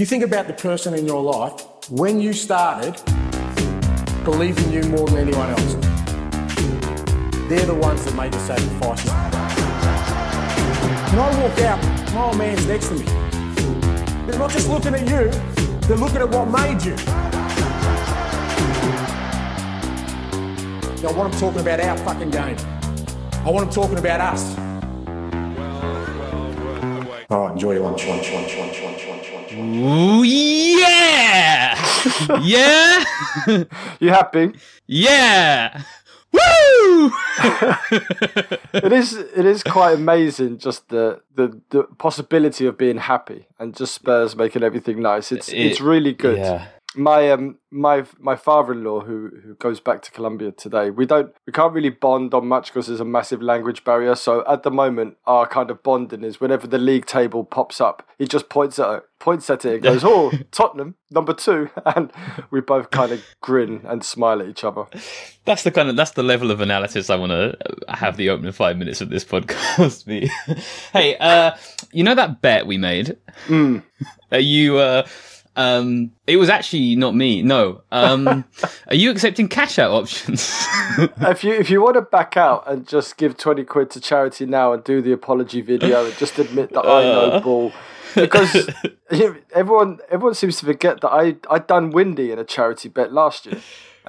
You think about the person in your life when you started believing you more than anyone else. They're the ones that made the sacrifices. When I walk out, my old man's next to me. They're not just looking at you, they're looking at what made you. I want them talking about our fucking game. I want them talking about us. All right, enjoy your lunch, lunch, lunch, lunch, lunch, lunch, lunch. Ooh, yeah! yeah! You happy? yeah! Woo! it is. It is quite amazing. Just the, the the possibility of being happy and just Spurs making everything nice. It's it's really good. yeah. My um my my father-in-law who who goes back to Colombia today. We don't we can't really bond on much because there's a massive language barrier. So at the moment, our kind of bonding is whenever the league table pops up, he just points at it, points at it and goes, "Oh, Tottenham number two. and we both kind of grin and smile at each other. That's the kind of that's the level of analysis I want to have the opening five minutes of this podcast be. hey, uh, you know that bet we made? Mm. Are you? Uh, um, it was actually not me. No. Um, are you accepting cash out options? if you if you want to back out and just give twenty quid to charity now and do the apology video and just admit that I know Uh. ball, because everyone everyone seems to forget that I I done Windy in a charity bet last year.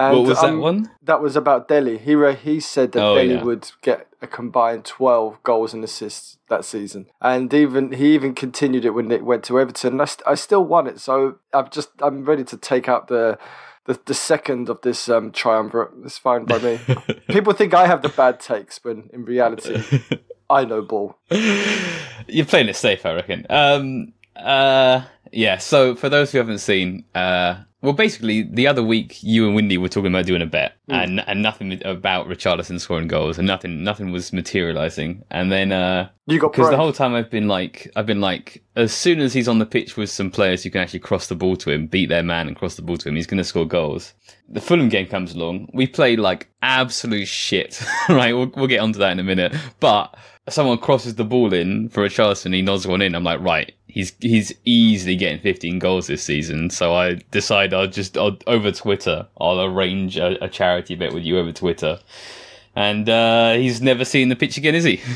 And, what was that um, one? That was about Dele. He re- he said that Oh, Dele yeah. would get a combined twelve goals and assists that season, and even he even continued it when it went to Everton. I, st- I still won it, so I'm just I'm ready to take out the. The, the second of this um, triumvirate It's fine by me. People think I have the bad takes when in reality I know ball. You're playing it safe, I reckon. Um, uh, yeah. So for those who haven't seen, uh, well, basically the other week you and Windy were talking about doing a bet, and and nothing about Richarlison scoring goals, and nothing nothing was materializing. And then uh, You got because the whole time I've been like, I've been like, as soon as he's on the pitch with some players who can actually cross the ball to him, beat their man, and cross the ball to him, he's going to score goals. The Fulham game comes along. We played like absolute shit. right, we'll, we'll get onto that in a minute. But someone crosses the ball in for Richarlison, he nods one in. I'm like, right, he's he's easily getting 15 goals this season. So I decide I'll just I'll, over Twitter, I'll arrange a, a charity bet with you over Twitter. And uh, he's never seen the pitch again, is he?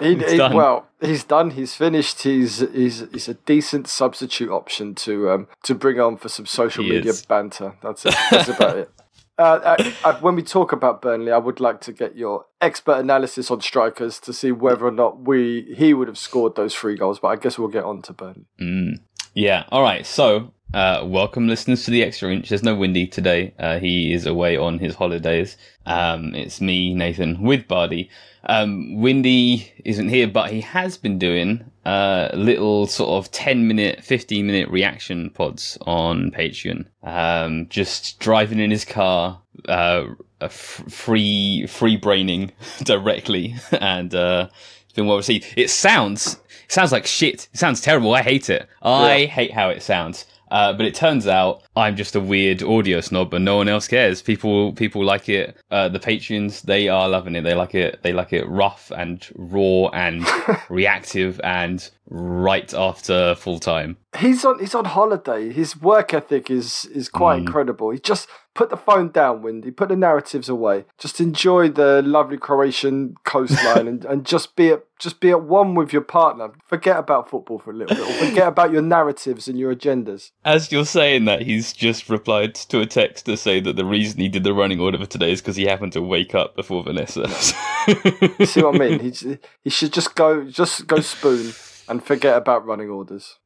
He, he- well, he's done. He's finished. He's he's he's a decent substitute option to um to bring on for some social He media is. banter. That's it. That's about it. Uh, I, I, when we talk about Burnley, I would like to get your expert analysis on strikers to see whether or not we he would have scored those three goals. But I guess we'll get on to Burnley. Mm. Yeah. All right. So, uh, welcome listeners to the Extra Inch. There's no Windy today. Uh, he is away on his holidays. Um, it's me, Nathan, with Bardi. Um, Windy isn't here, but he has been doing uh, little sort of 10 minute, 15 minute reaction pods on Patreon. Um, just driving in his car, uh, a f- free, free braining directly. And, uh, it's been well received. It sounds it sounds like shit. It sounds terrible. I hate it. I hate how it sounds. Uh, but it turns out I'm just a weird audio snob, and no one else cares. People people like it. Uh, the patrons they are loving it. They like it. They like it rough and raw and reactive and right after full time. he's on he's on holiday. His work ethic is is quite incredible. He just put the phone down, Windy. Put the narratives away. Just enjoy the lovely Croatian coastline and, and just be at just be at one with your partner. Forget about football for a little bit. Or forget about your narratives and your agendas. As you're saying that, he's just replied to a text to say that the reason he did the running order for today is because he happened to wake up before Vanessa. You see what I mean? He he should just go just go spoon and forget about running orders.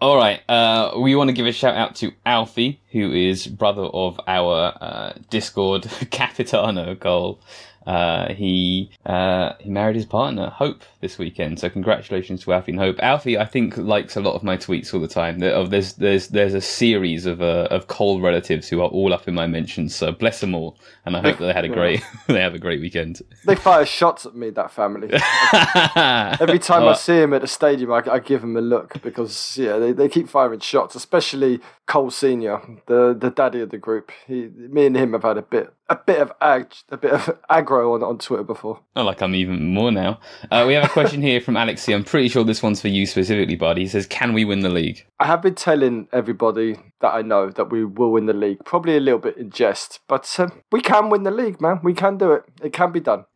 All right. Uh, we want to give a shout out to Alfie, who is brother of our uh, Discord Capitano Cole. Uh, he uh, he married his partner Hope this weekend, so congratulations to Alfie and Hope. Alfie, I think, likes a lot of my tweets all the time. There's there's there's a series of uh, of Cole relatives who are all up in my mentions. So bless them all, and I hope that they had a great they have a great weekend. They fire shots at me, that family. Every time I see him at the stadium, I, I give him a look because yeah, they, they keep firing shots, especially Cole Senior, the the daddy of the group. He, me and him have had a bit a bit of ag, a bit of aggro on on Twitter before. Not like I'm even more now. Uh, we have a question here from Alexi. I'm pretty sure this one's for you specifically, buddy. He says, "Can we win the league?" I have been telling everybody that I know that we will win the league, probably a little bit in jest, but um, we can win the league, man. We can do it. It can be done.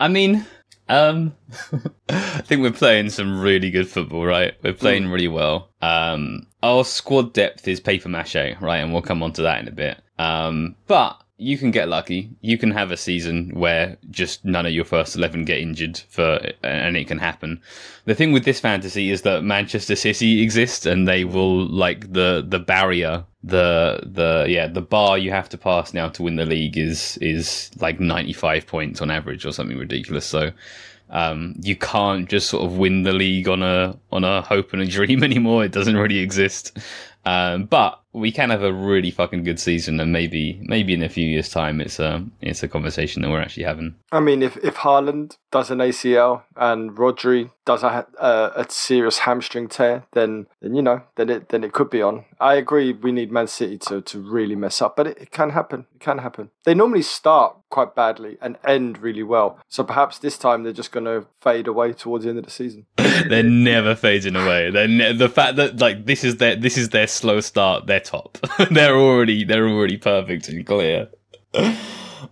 I mean, um, I think we're playing some really good football, right? We're playing really well. Um, our squad depth is paper mache, right? And we'll come on to that in a bit. Um, but you can get lucky. You can have a season where just none of your first 11 get injured for, and it can happen. The thing with this fantasy is that Manchester City exists and they will like the, the barrier, the, the, yeah, the bar you have to pass now to win the league is, is like 95 points on average or something ridiculous. So, um, you can't just sort of win the league on a, on a hope and a dream anymore. It doesn't really exist. Um, but we can have a really fucking good season, and maybe maybe in a few years' time, it's a it's a conversation that we're actually having. I mean, if if Haaland does an ACL and Rodri does a, a, a serious hamstring tear, then then you know then it then it could be on. I agree. We need Man City to to really mess up, but it, it can happen. It can happen. They normally start quite badly and end really well. So perhaps this time they're just going to fade away towards the end of the season. they're never fading away. They're ne- the fact that like this is their this is their slow start. They're top. they're already they're already perfect and clear.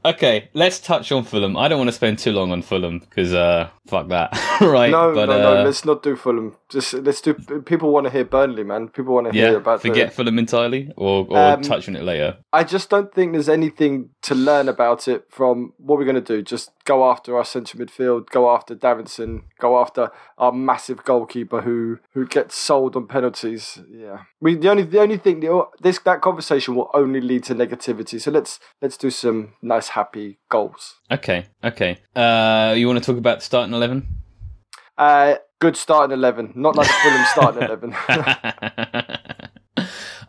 Okay, let's touch on Fulham. I don't want to spend too long on Fulham because uh, fuck that, right? No, but, no, uh, no. Let's not do Fulham. Just let's do. People want to hear Burnley, man. People want to yeah, hear about. the- forget Fulham entirely, or or Um, touch on it later. I just don't think there's anything to learn about it from what we're going to do. Just go after our central midfield, go after Davinson, go after our massive goalkeeper who who gets sold on penalties. Yeah, we the only the only thing this that conversation will only lead to negativity. So let's let's do some nice happy goals. Okay, okay. Uh, you want to talk about the starting eleven? Uh, good starting eleven, not like Fulham starting eleven.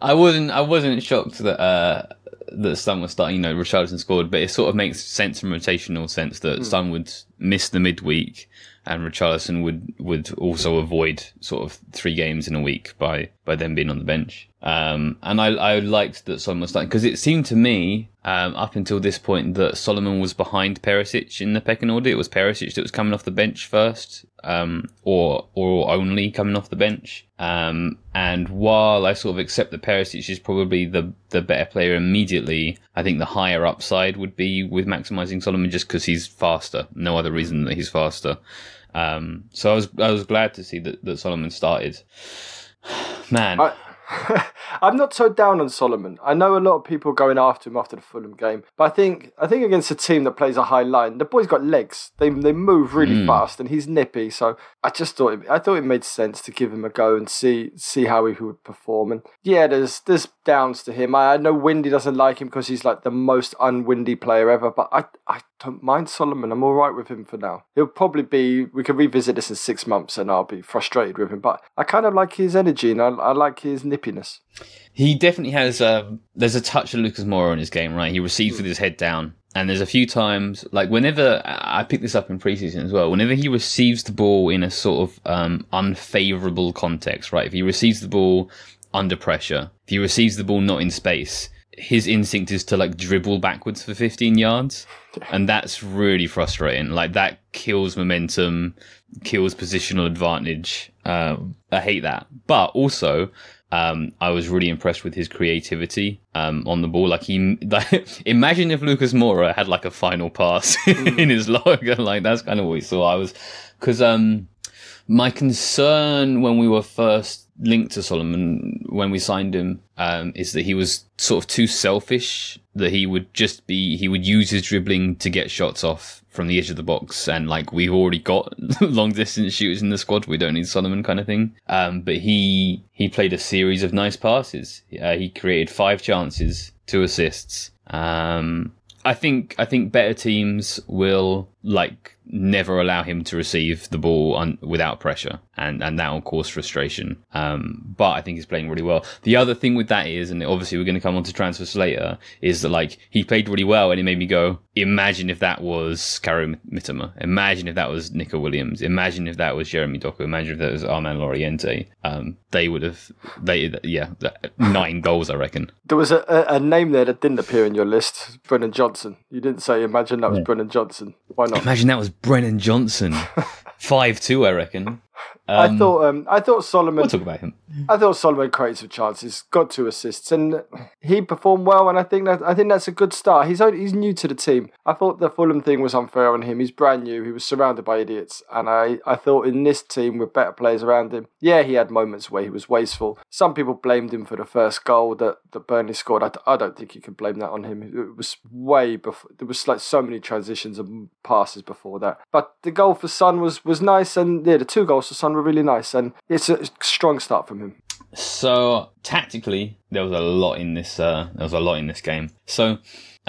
I wasn't. I wasn't shocked that uh, that Son was starting. You know, Richarlison scored, but it sort of makes sense from rotational sense that Son would miss the midweek, and Richarlison would would also avoid sort of three games in a week by by them being on the bench. Um, and I I liked that Solomon was starting because it seemed to me um, up until this point that Solomon was behind Perisic in the pecking order. It was Perisic that was coming off the bench first, um, or or only coming off the bench. Um, and while I sort of accept that Perisic is probably the the better player immediately, I think the higher upside would be with maximising Solomon just because he's faster. No other reason that he's faster. Um, so I was I was glad to see that, that Solomon started. Man, I'm not so down on Solomon. I know a lot of people going after him after the Fulham game, but I think I think against a team that plays a high line, the boy's got legs. They they move really hmm. fast, and he's nippy. So I just thought it, I thought it made sense to give him a go and see see how he would perform. And yeah, there's there's downs to him. I, I know Windy doesn't like him because he's like the most unwindy player ever, but I I don't mind Solomon. I'm all right with him for now. He'll probably be. We can revisit this in six months, and I'll be frustrated with him. But I kind of like his energy, and I, I like his nippiness. He definitely has. Um, there's a touch of Lucas Moura in his game, right? He receives with his head down, and there's a few times, like whenever I picked this up in preseason as well. Whenever he receives the ball in a sort of um, unfavorable context, right? If he receives the ball under pressure, if he receives the ball not in space, his instinct is to like dribble backwards for 15 yards, and that's really frustrating. Like that kills momentum, kills positional advantage. Um, I hate that. But also, um, I was really impressed with his creativity um, on the ball. Like he, like, imagine if Lucas Moura had like a final pass in his log. like that's kind of what we saw. I was because um, my concern when we were first linked to Solomon when we signed him um, is that he was sort of too selfish. That he would just be he would use his dribbling to get shots off from the edge of the box, and like we've already got long distance shooters in the squad, we don't need Solomon kind of thing. Um, but he he played a series of nice passes. Uh, he created five chances, two assists. Um, I think I think better teams will like never allow him to receive the ball on, without pressure, and and that will cause frustration. Um, but I think he's playing really well. The other thing with that is, and obviously we're going to come on to transfers later, is that like he played really well, and it made me go, imagine if that was Kaoru Mitoma, imagine if that was Nico Williams, imagine if that was Jeremy Doku, imagine if that was Armand Laurienté. Um, they would have, they yeah, nine goals, I reckon. There was a, a, name there that didn't appear in your list, Brennan Johnson. You didn't say imagine that was yeah. Brennan Johnson. Why not? Imagine that was Brennan Johnson. Five two, I reckon. Um, I thought um, I thought Solomon. We'll talk about him. I thought Solomon created some chances, got two assists, and he performed well. And I think that I think that's a good start. He's he's new to the team. I thought the Fulham thing was unfair on him. He's brand new. He was surrounded by idiots, and I I thought in this team with better players around him, yeah, he had moments where he was wasteful. Some people blamed him for the first goal that that Burnley scored. I, I don't think you can blame that on him. It was way before. There was like so many transitions and passes before that. But the goal for Son was was nice, and yeah, the two goals for Son were really nice and it's a strong start from him. So tactically, there was a lot in this. Uh, there was a lot in this game. So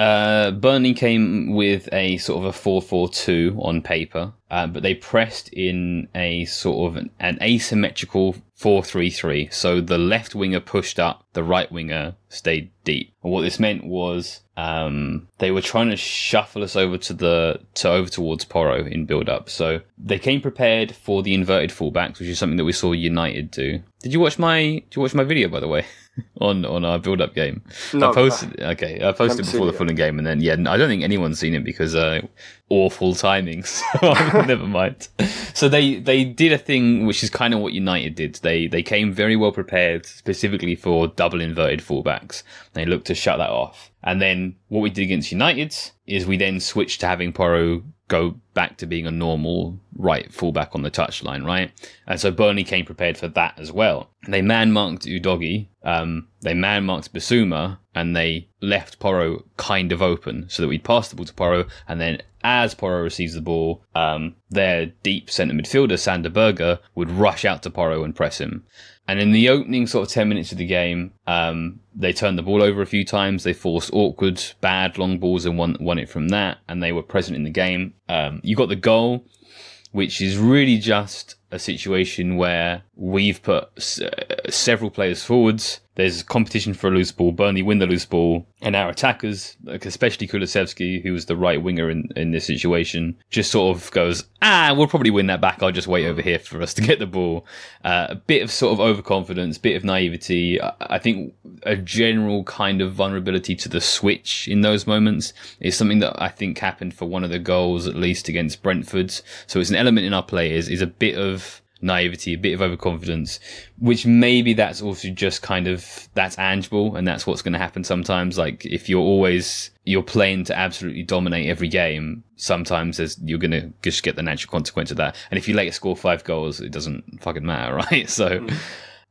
uh, Burnley came with a sort of a four-four-two on paper, uh, but they pressed in a sort of an, an asymmetrical 4-3-3. So the left winger pushed up, the right winger stayed deep. And what this meant was um, they were trying to shuffle us over to the to over towards Porro in build up. So they came prepared for the inverted fullbacks, which is something that we saw United do. Did you watch my Did you watch my video by the way? on on our build up game. No, I posted okay, I posted before the Fulham game, and then yeah, I don't think anyone's seen it because uh, awful timing. So never mind. So they they did a thing which is kind of what United did. They they came very well prepared specifically for double inverted fullbacks. They looked to shut that off. And then what we did against United is we then switched to having Porro go back to being a normal right fullback on the touchline, right? And so Burnley came prepared for that as well. They man marked Udogie, um, they man marked Bissouma, and they left Porro kind of open so that we'd pass the ball to Porro. and then as Porro receives the ball, um, their deep centre midfielder, Sander Berge, would rush out to Porro and press him. And in the opening sort of 10 minutes of the game, um, they turned the ball over a few times. They forced awkward, bad long balls and won, won it from that. And they were present in the game. Um, you got the goal, which is really just a situation where we've put s- uh, several players forwards. There's competition for a loose ball. Burnley win the loose ball, and our attackers, like especially Kulusevski, who was the right winger in, in this situation, just sort of goes, ah, we'll probably win that back. I'll just wait over here for us to get the ball. Uh, a bit of sort of overconfidence, bit of naivety. I, I think a general kind of vulnerability to the switch in those moments is something that I think happened for one of the goals, at least against Brentford. So it's an element in our players is a bit of naivety, a bit of overconfidence, which maybe that's also just kind of that's tangible and that's what's going to happen sometimes. Like if you're always you're playing to absolutely dominate every game, sometimes you're going to just get the natural consequence of that. And if you later score five goals, it doesn't fucking matter, right? So. Mm.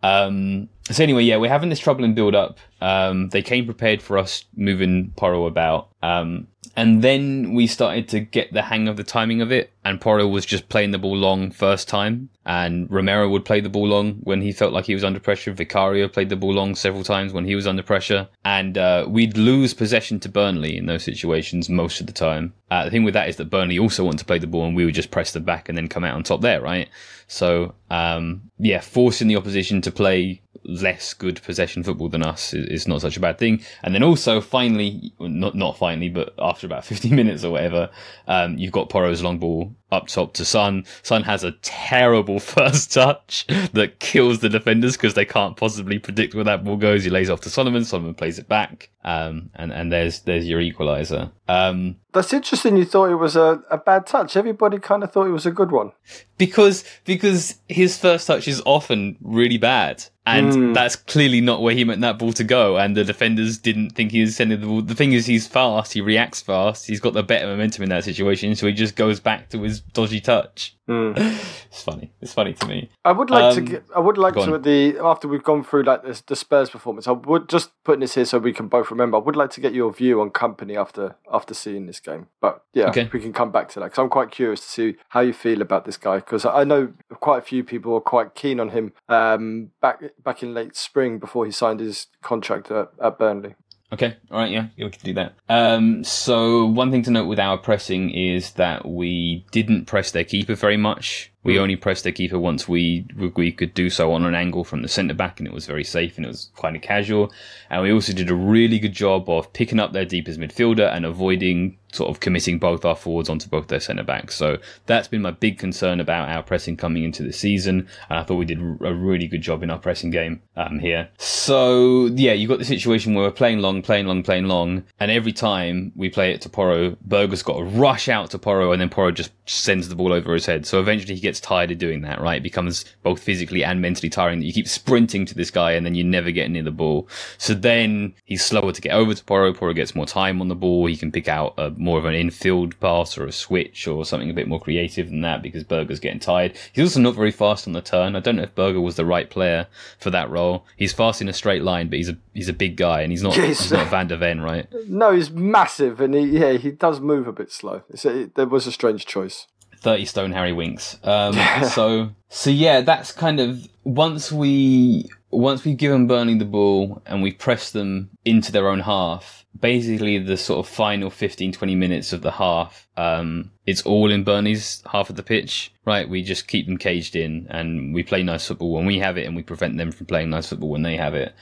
Um, so anyway, yeah, we're having this trouble in build up. Um, they came prepared for us moving Porro about. Um, and then we started to get the hang of the timing of it. And Porro was just playing the ball long first time. And Romero would play the ball long when he felt like he was under pressure. Vicario played the ball long several times when he was under pressure. And uh, we'd lose possession to Burnley in those situations most of the time. Uh, the thing with that is that Burnley also wanted to play the ball and we would just press them back and then come out on top there, right? So, um, yeah, forcing the opposition to play less good possession football than us is, not such a bad thing. And then also, finally, not not finally, but after about 15 minutes or whatever, um, you've got Porro's long ball up top to Son. Son has a terrible first touch that kills the defenders because they can't possibly predict where that ball goes. He lays off to Solomon. Solomon plays it back. Um, and, and there's, there's your equalizer. Um, That's interesting. You thought it was a, a bad touch. Everybody kind of thought it was a good one. because, because his first touch is often really bad. And hmm. that's clearly not where he meant that ball to go. And the defenders didn't think he was sending the ball. The thing is, he's fast. He reacts fast. He's got the better momentum in that situation. So he just goes back to his dodgy touch. it's funny. It's funny to me. I would like to. Um, Get, I would like to on. the after we've gone through like this, the Spurs performance. I would just putting this here so we can both remember. I would like to get your view on Kompany after after seeing this game. But yeah, Okay. we can come back to that because I'm quite curious to see how you feel about this guy because I know quite a few people were quite keen on him um, back back in late spring before he signed his contract at, at Burnley. Okay, all right, yeah, yeah, we can do that. Um, so one thing to note with our pressing is that we didn't press their keeper very much. We only pressed their keeper once we we could do so on an angle from the centre back, and it was very safe and it was kind of casual. And we also did a really good job of picking up their deepest midfielder and avoiding sort of committing both our forwards onto both their centre backs. So that's been my big concern about our pressing coming into the season, and I thought we did a really good job in our pressing game um, here. So yeah, you've got the situation where we're playing long, playing long, playing long, and every time we play it to Porro, Berge's got to rush out to Porro, and then Porro just sends the ball over his head. So eventually he gets tired of doing that, right? It becomes both physically and mentally tiring that you keep sprinting to this guy and then you never get near the ball. So then he's slower to get over to Porro. Porro gets more time on the ball. He can pick out a, more of an infield pass or a switch or something a bit more creative than that because Berge's getting tired. He's also not very fast on the turn. I don't know if Berger was the right player for that role. He's fast in a straight line, but he's a he's a big guy and he's not Yes. he's not Van der Ven, right? No, he's massive and he yeah he does move a bit slow. It's a, it, there was a strange choice. 30 stone Harry Winks. Um, so, so yeah, that's kind of once we, once we've given Burnley the ball and we've pressed them into their own half, basically the sort of final 15, 20 minutes of the half, um, it's all in Burnley's half of the pitch, right? We just keep them caged in and we play nice football when we have it and we prevent them from playing nice football when they have it.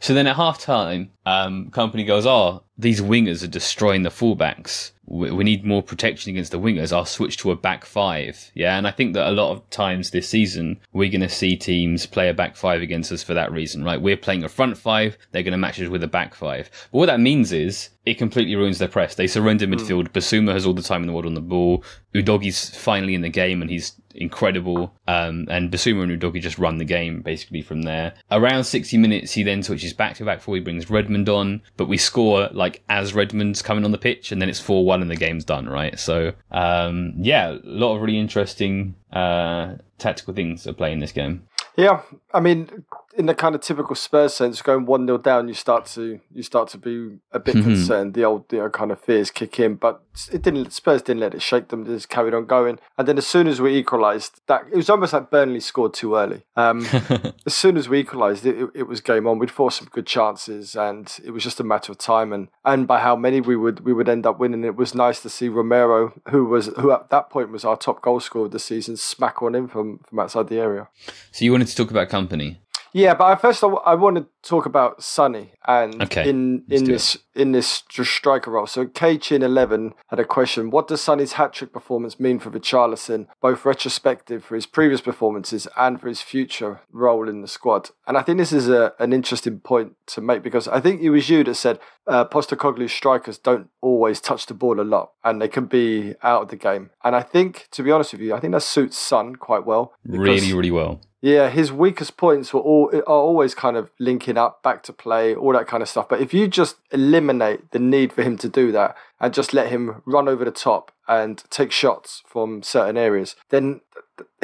So then at half time, um, Kompany goes, oh, these wingers are destroying the fullbacks. We, we need more protection against the wingers. I'll switch to a back five. Yeah. And I think that a lot of times this season, we're going to see teams play a back five against us for that reason, right? We're playing a front five. They're going to match us with a back five. But what that means is it completely ruins their press. They surrender midfield. Bissouma has all the time in the world on the ball. Udogie's finally in the game and he's incredible. Um, and Bissouma and Udogie just run the game basically from there. Around 60 minutes, he then switches back to back four. He brings Redmond on, but we score like as Redmond's coming on the pitch, and then it's 4 1 and the game's done, right? So, um, yeah, a lot of really interesting uh, tactical things are playing this game. Yeah, I mean, in the kind of typical Spurs sense, going one 0 down, you start to you start to be a bit concerned. The old you know, kind of fears kick in, but it didn't. Spurs didn't let it shake them. They just carried on going, and then as soon as we equalised, that it was almost like Burnley scored too early. Um, as soon as we equalised, it, it, it was game on. We'd forced some good chances, and it was just a matter of time and and by how many we would we would end up winning. It was nice to see Romero, who was who at that point was our top goal scorer of the season, smack one in from from outside the area. So, you wanted to talk about Kompany. Yeah, but first I, I want to talk about Sonny and Okay, in in this in this striker role. So K Chin eleven had a question: What does Sonny's hat trick performance mean for Richarlison, both retrospective for his previous performances and for his future role in the squad? And I think this is a, an interesting point to make because I think it was you that said uh, Postecoglou's strikers don't always touch the ball a lot and they can be out of the game. And I think, to be honest with you, I think that suits Son quite well. Really, really well. yeah, his weakest points were all are always kind of linking up, back to play, all that kind of stuff. But if you just eliminate the need for him to do that and just let him run over the top and take shots from certain areas, then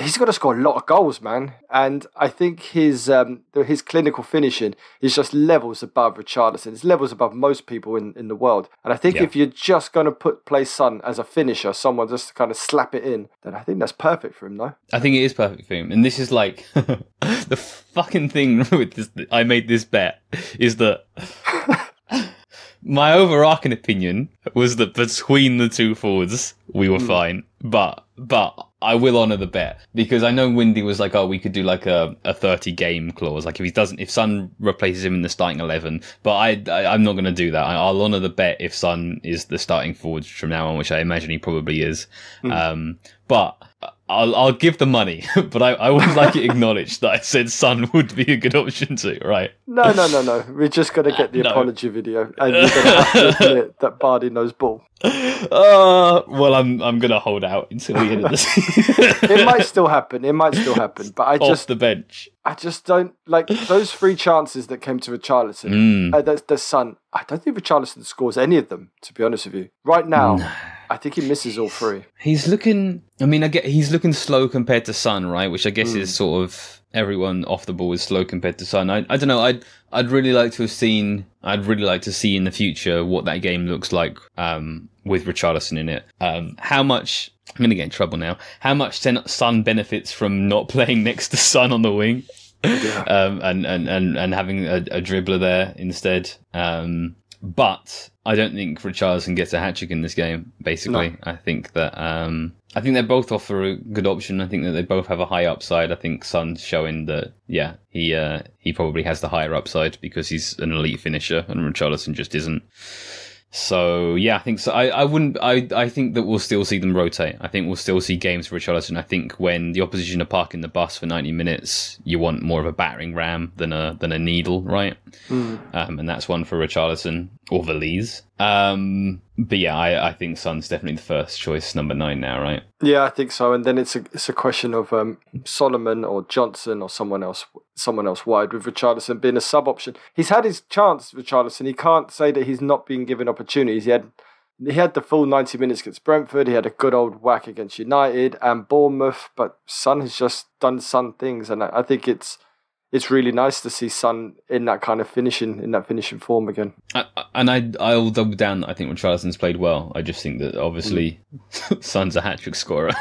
he's got to score a lot of goals, man. And I think his um, his clinical finishing is just levels above Richarlison. It's levels above most people in, in the world. And I think Yeah. if you're just going to put play Son as a finisher, someone just to kind of slap it in, then I think that's perfect for him, though. I think it is perfect for him. And this is like the fucking thing with this. I made this bet is that my overarching opinion was that between the two forwards we were hmm. fine, but but I will honour the bet because I know Windy was like, oh, we could do like a, a thirty game clause, like if he doesn't, if Son replaces him in the starting eleven. But I, I I'm not going to do that. I, I'll honour the bet if Son is the starting forward from now on, which I imagine he probably is. Um, but I'll I'll give the money, but I, I would like it acknowledged that I said Son would be a good option too, right? No, no, no, no. We're just going to get the No. apology video, and you're going to have to admit that Bardi knows ball. Uh, well, I'm I'm gonna hold out until the end of the season. It might still happen. It might still happen, but I off just, the bench. I just don't like those three chances that came to Richarlison. Mm. Uh, the, the son. I don't think Richarlison scores any of them. To be honest with you, right now, I think he misses all three. He's looking. I mean, I get he's looking slow compared to Son, right? Which I guess is sort of everyone off the ball is slow compared to Son. I I don't know. I'd I'd really like to have seen. I'd really like to see in the future what that game looks like um, with Richarlison in it. Um, how much. I'm going to get in trouble now. How much Son benefits from not playing next to Son on the wing, um, and, and, and, and having a, a dribbler there instead. Um, but I don't think Richarlison gets a hat trick in this game. Basically, I think that um, I think they both offer a good option. I think that they both have a high upside. I think Son's showing that yeah, he uh, he probably has the higher upside because he's an elite finisher, and Richarlison just isn't. So yeah, I think so. I, I wouldn't. I I think that we'll still see them rotate. I think we'll still see games for Richarlison. I think when the opposition are parking the bus for ninety minutes, you want more of a battering ram than a than a needle, right? Um, and that's one for Richarlison or Veliz. Um, but yeah, I I think Son's definitely the first choice, number nine now, right? Yeah, I think so. And then it's a it's a question of um, Solomon or Johnson or someone else someone else wide with Richarlison being a sub option. He's had his chance, Richarlison. He can't say that he's not being given opportunities. He had he had the full ninety minutes against Brentford. He had a good old whack against United and Bournemouth. But Son has just done Son things, and I, I think it's it's really nice to see Son in that kind of finishing in that finishing form again. I, and I I'll double down. I think when Richarlison's played well. I just think that obviously mm. Son's a hat trick scorer.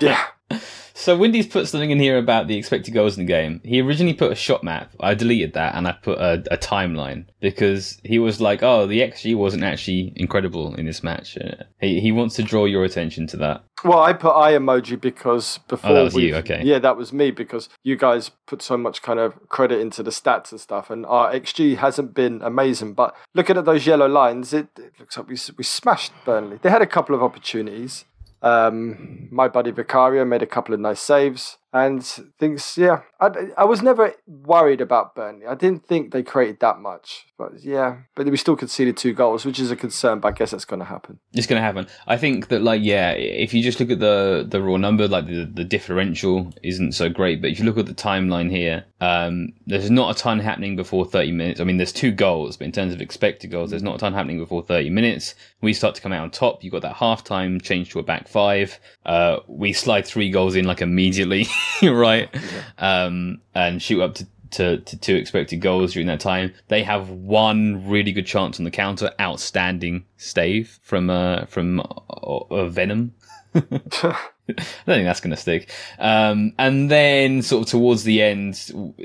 Yeah. So Windy's put something in here about the expected goals in the game. He originally put a shot map. I deleted that and I put a, a timeline because he was like, "Oh, the XG wasn't actually incredible in this match." Uh, He he wants to draw your attention to that. Well, I put eye emoji because before Oh, that was you, okay. yeah, that was me because you guys put so much kind of credit into the stats and stuff, and our XG hasn't been amazing. But looking at those yellow lines, it, it looks like we we smashed Burnley. They had a couple of opportunities. Um, my buddy Vicario made a couple of nice saves and things. Yeah, I, I was never worried about Burnley. I didn't think they created that much, but yeah, but we still conceded two goals, which is a concern. But I guess that's going to happen. It's going to happen. I think that, like, yeah, if you just look at the the raw number, like the the differential isn't so great. But if you look at the timeline here, um, there's not a ton happening before 30 minutes. I mean, there's two goals, but in terms of expected goals, there's not a ton happening before 30 minutes. We start to come out on top. You've got that half time change to a back five. Uh, we slide three goals in like immediately, right? Um, and shoot up to to, to two expected goals during that time. They have one really good chance on the counter, outstanding stave from uh, from uh, Venom. I don't think that's going to stick. Um, and then sort of towards the end,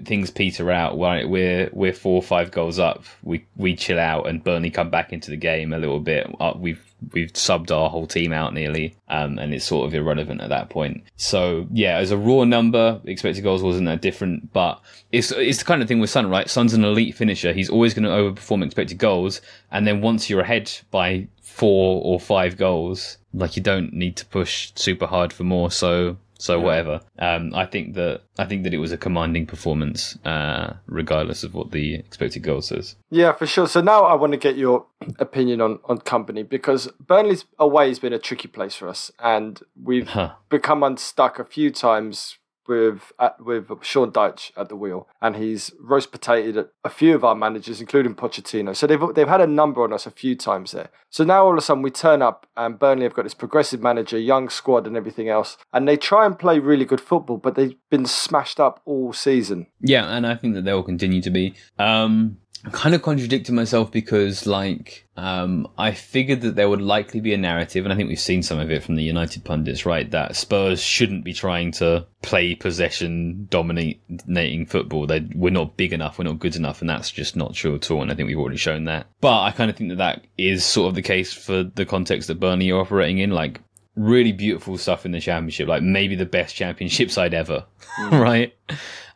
things peter out. Right, we're we're four or five goals up. We we chill out, and Burnley come back into the game a little bit. Uh, we've we've subbed our whole team out nearly, um, and it's sort of irrelevant at that point. So yeah, as a raw number, expected goals wasn't that different, but it's it's the kind of thing with Son, right? Son's an elite finisher. He's always going to overperform expected goals, and then once you're ahead by four or five goals, like you don't need to push super hard for more. So so whatever. Um, I think that I think that it was a commanding performance, uh, regardless of what the expected goal says. Yeah, for sure. So now I want to get your opinion on, on Kompany because Burnley's away has been a tricky place for us, and we've Huh. become unstuck a few times with at, with Sean Dyche at the wheel, and he's roast potatoed at a few of our managers, including Pochettino. So they've they've had a number on us a few times there. So now all of a sudden we turn up, and Burnley have got this progressive manager, young squad, and everything else, and they try and play really good football, but they've been smashed up all season. Yeah, and I think that they will continue to be. Um, I kind of contradicted myself because, like, um, I figured that there would likely be a narrative, and I think we've seen some of it from the United pundits, right? That Spurs shouldn't be trying to play possession, dominating football. They we're not big enough, we're not good enough, and that's just not true at all. And I think we've already shown that. But I kind of think that that is sort of the case for the context that Burnley are operating in, like. Really beautiful stuff in the championship, like maybe the best championship side ever, right?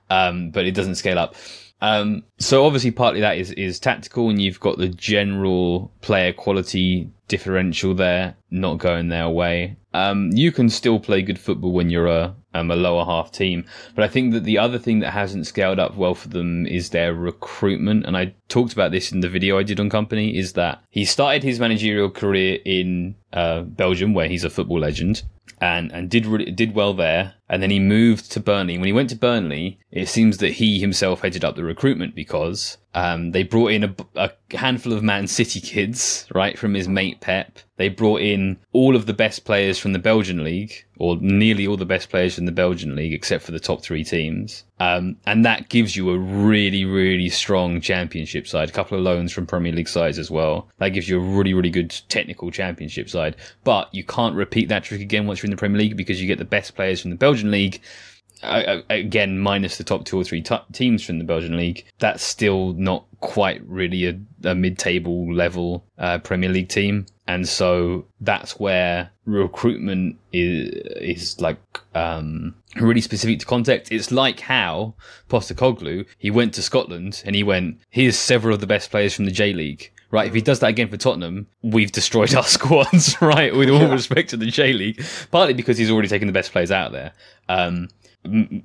um, but it doesn't scale up. Um, so obviously partly that is, is tactical and you've got the general player quality differential there, not going their way. Um, you can still play good football when you're a, um, a lower half team. But I think that the other thing that hasn't scaled up well for them is their recruitment. And I talked about this in the video I did on Kompany is that he started his managerial career in uh, Belgium, where he's a football legend and and did did well there. And then he moved to Burnley. When he went to Burnley, it seems that he himself headed up the recruitment because um, they brought in a, a, handful of Man City kids, right, from his mate Pep. They brought in all of the best players from the Belgian league, or nearly all the best players from the Belgian league, except for the top three teams. Um, and that gives you a really, really strong championship side. A couple of loans from Premier League sides as well. That gives you a really, really good technical championship side. But you can't repeat that trick again once you're in the Premier League because you get the best players from the Belgian league again, minus the top two or three t- teams from the Belgian league, that's still not quite really a, a mid-table level uh, Premier League team, and so that's where recruitment is is like um, really specific to context. It's like how Postecoglou he went to Scotland and he went, "Here's several of the best players from the J League." Right, if he does that again for Tottenham, we've destroyed our squads, right? With all respect to the J League, partly because he's already taken the best players out there. Um,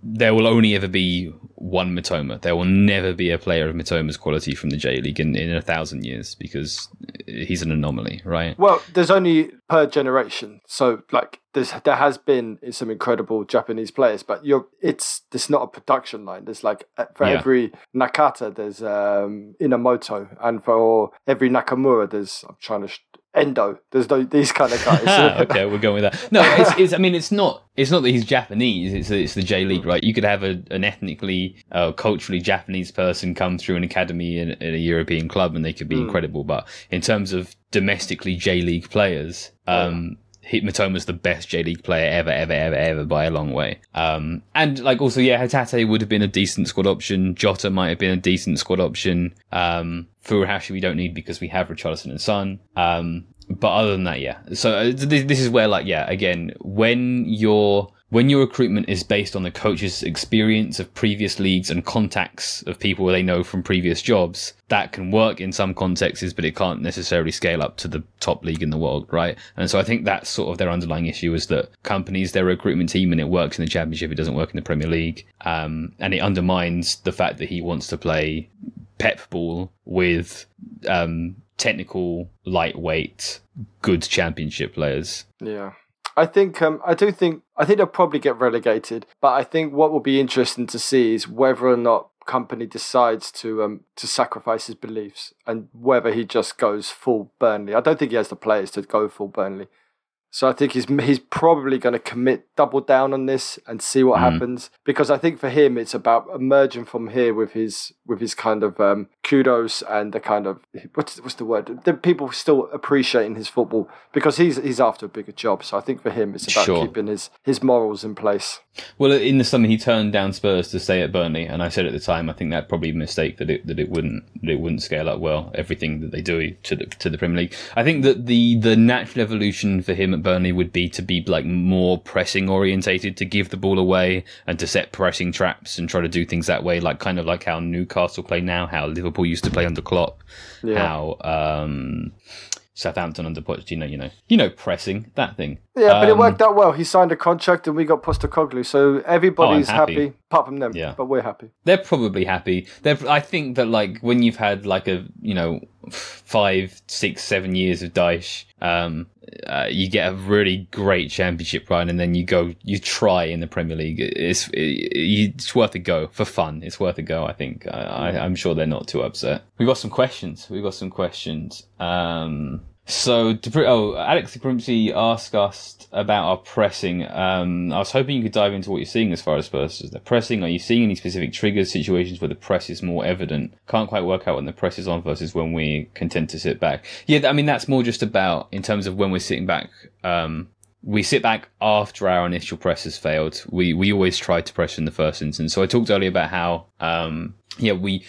there will only ever be one Mitoma. There will never be a player of Mitoma's quality from the J League in, in a thousand years because he's an anomaly, right? Well, there's only per generation. So like there's there has been some incredible Japanese players, but you're it's it's not a production line. There's like for yeah. every Nakata there's um Inamoto and for every Nakamura there's I'm trying to Endo. There's no these kind of guys. okay, we're going with that. No, it's, it's, I mean, it's not. It's not that he's Japanese. It's it's the J League, right? You could have a, an ethnically, uh, culturally Japanese person come through an academy in, in, a European club, and they could be mm. incredible. But in terms of domestically J League players, um, Mitoma's the best J League player ever, ever, ever, ever by a long way. Um, and like also, yeah, Hatate would have been a decent squad option. Jota might have been a decent squad option. Um, Furuhashi we don't need because we have Richarlison and Son. Um, but other than that, yeah. So uh, this, this is where like, yeah, again, when you're when your recruitment is based on the coach's experience of previous leagues and contacts of people they know from previous jobs, that can work in some contexts, but it can't necessarily scale up to the top league in the world, right? And so I think that's sort of their underlying issue is that Kompany's, their recruitment team, and it works in the championship, it doesn't work in the Premier League. Um, and it undermines the fact that he wants to play pep ball with, um, technical, lightweight, good championship players. Yeah. I think um, I do think I think they'll probably get relegated, but I think what will be interesting to see is whether or not Kompany decides to um to sacrifice his beliefs and whether he just goes full Burnley. I don't think he has the players to go full Burnley. So I think he's he's probably going to commit, double down on this, and see what mm. happens. Because I think for him, it's about emerging from here with his with his kind of um, kudos and the kind of what's what's the word? The people still appreciating his football because he's he's after a bigger job. So I think for him, it's about sure. keeping his his morals in place. Well, in the summer, he turned down Spurs to stay at Burnley, and I said at the time, I think that probably a mistake that it that it wouldn't that it wouldn't scale up well. Everything that they do to the to the Premier League, I think that the the natural evolution for him Burnley would be to be like more pressing orientated, to give the ball away and to set pressing traps and try to do things that way, like kind of like how Newcastle play now, how Liverpool used to play under Klopp, yeah. how um, Southampton under Pochettino, you know, you know, pressing that thing. Yeah, um, but it um, worked out well. He signed a contract, and we got Postecoglou, so everybody's oh, happy. happy. apart from them. Yeah, but we're happy. They're probably happy. They're. I think that like when you've had like a you know five, six, seven years of Dyche, um, uh, you get a really great championship run, and then you go, you try in the Premier League. It's it, it's worth a go for fun. It's worth a go. I think. I, I'm sure they're not too upset. We've got some questions. We've got some questions. Um, so, oh, Alex Deprimsey asked us about our pressing. Um, I was hoping you could dive into what you're seeing as far as Spurs the pressing. Are you seeing any specific triggers, situations where the press is more evident? Can't quite work out when the press is on versus when we content to sit back. Yeah, I mean that's more just about in terms of when we're sitting back. Um, we sit back after our initial press has failed. We we always try to press in the first instance. So I talked earlier about how um, yeah we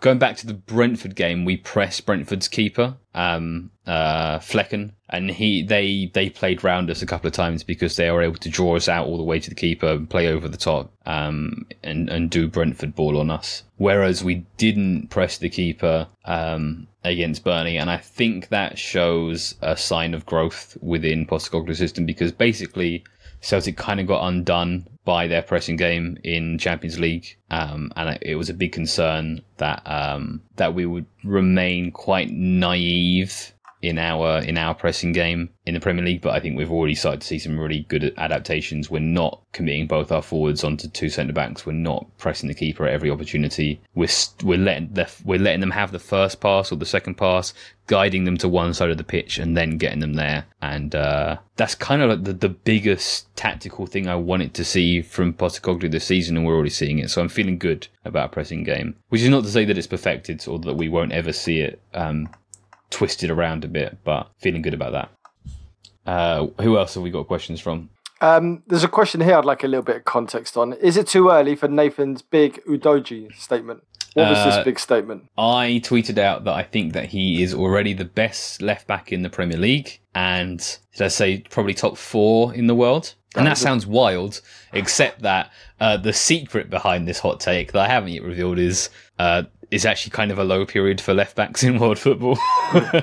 going back to the Brentford game, we pressed Brentford's keeper, um, uh, Flekken, and he they they played round us a couple of times because they were able to draw us out all the way to the keeper and play over the top, um, and and do Brentford ball on us. Whereas we didn't press the keeper um, against Burnley, and I think that shows a sign of growth within Postecoglou's system because basically Celtic kind of got undone by their pressing game in Champions League, um, and it was a big concern that um, that we would remain quite naive in our in our pressing game in the Premier League. But I think we've already started to see some really good adaptations. We're not committing both our forwards onto two centre backs. We're not pressing the keeper at every opportunity. We're we're letting the, we're letting them have the first pass or the second pass, guiding them to one side of the pitch and then getting them there. And uh, that's kind of like the, the biggest tactical thing I wanted to see from Postecoglou this season, and we're already seeing it. So I'm feeling good about pressing game, which is not to say that it's perfected or that we won't ever see it um, twisted around a bit, but feeling good about that. Uh, who else have we got questions from? Um, there's a question here I'd like a little bit of context on. Is it too early for Nathan's big Udogie statement? What was this Uh, big statement? I tweeted out that I think that he is already the best left back in the Premier League, and did I say probably top four in the world? And that sounds wild, except that uh, the secret behind this hot take that I haven't yet revealed is uh, is actually kind of a low period for left backs in world football.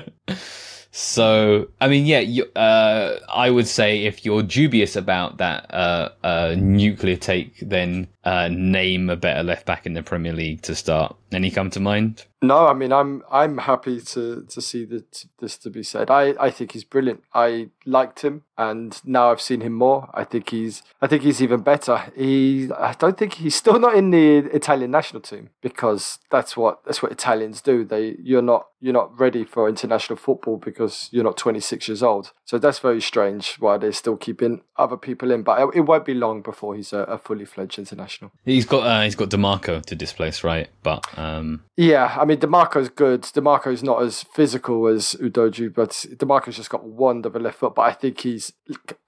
So, I mean, yeah, you, uh, I would say if you're dubious about that uh, uh, nuclear take, then uh, name a better left back in the Premier League to start. Any come to mind? No, I mean I'm I'm happy to to see that this to be said. I, I think he's brilliant. I liked him, and now I've seen him more. I think he's I think he's even better. He I don't think he's still not in the Italian national team because that's what that's what Italians do. They you're not you're not ready for international football because you're not 26 years old. So that's very strange why they're still keeping other people in. But it, it won't be long before he's a, a fully fledged international. He's got uh, he's got Dimarco to displace, right? But um, Yeah, I mean Dimarco's good. Dimarco's not as physical as Udogie, but Dimarco's just got one a left foot. But I think he's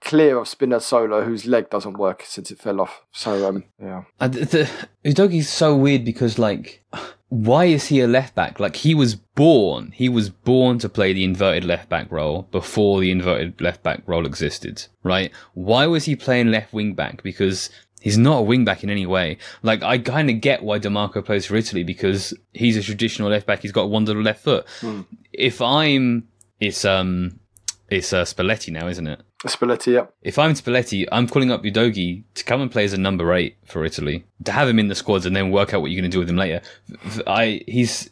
clear of Spinazzola, whose leg doesn't work since it fell off. So um, yeah, uh, the, so weird because like, why is he a left back? Like he was born, he was born to play the inverted left back role before the inverted left back role existed, right? Why was he playing left wing back? Because He's not a wing back in any way. Like I kind of get why Dimarco plays for Italy because he's a traditional left back. He's got one little left foot. If I'm, it's um, it's uh, Spalletti now, isn't it? Spalletti. Yeah, If I'm Spalletti, I'm calling up Udogie to come and play as a number eight for Italy. To have him in the squads and then work out what you're going to do with him later. I he's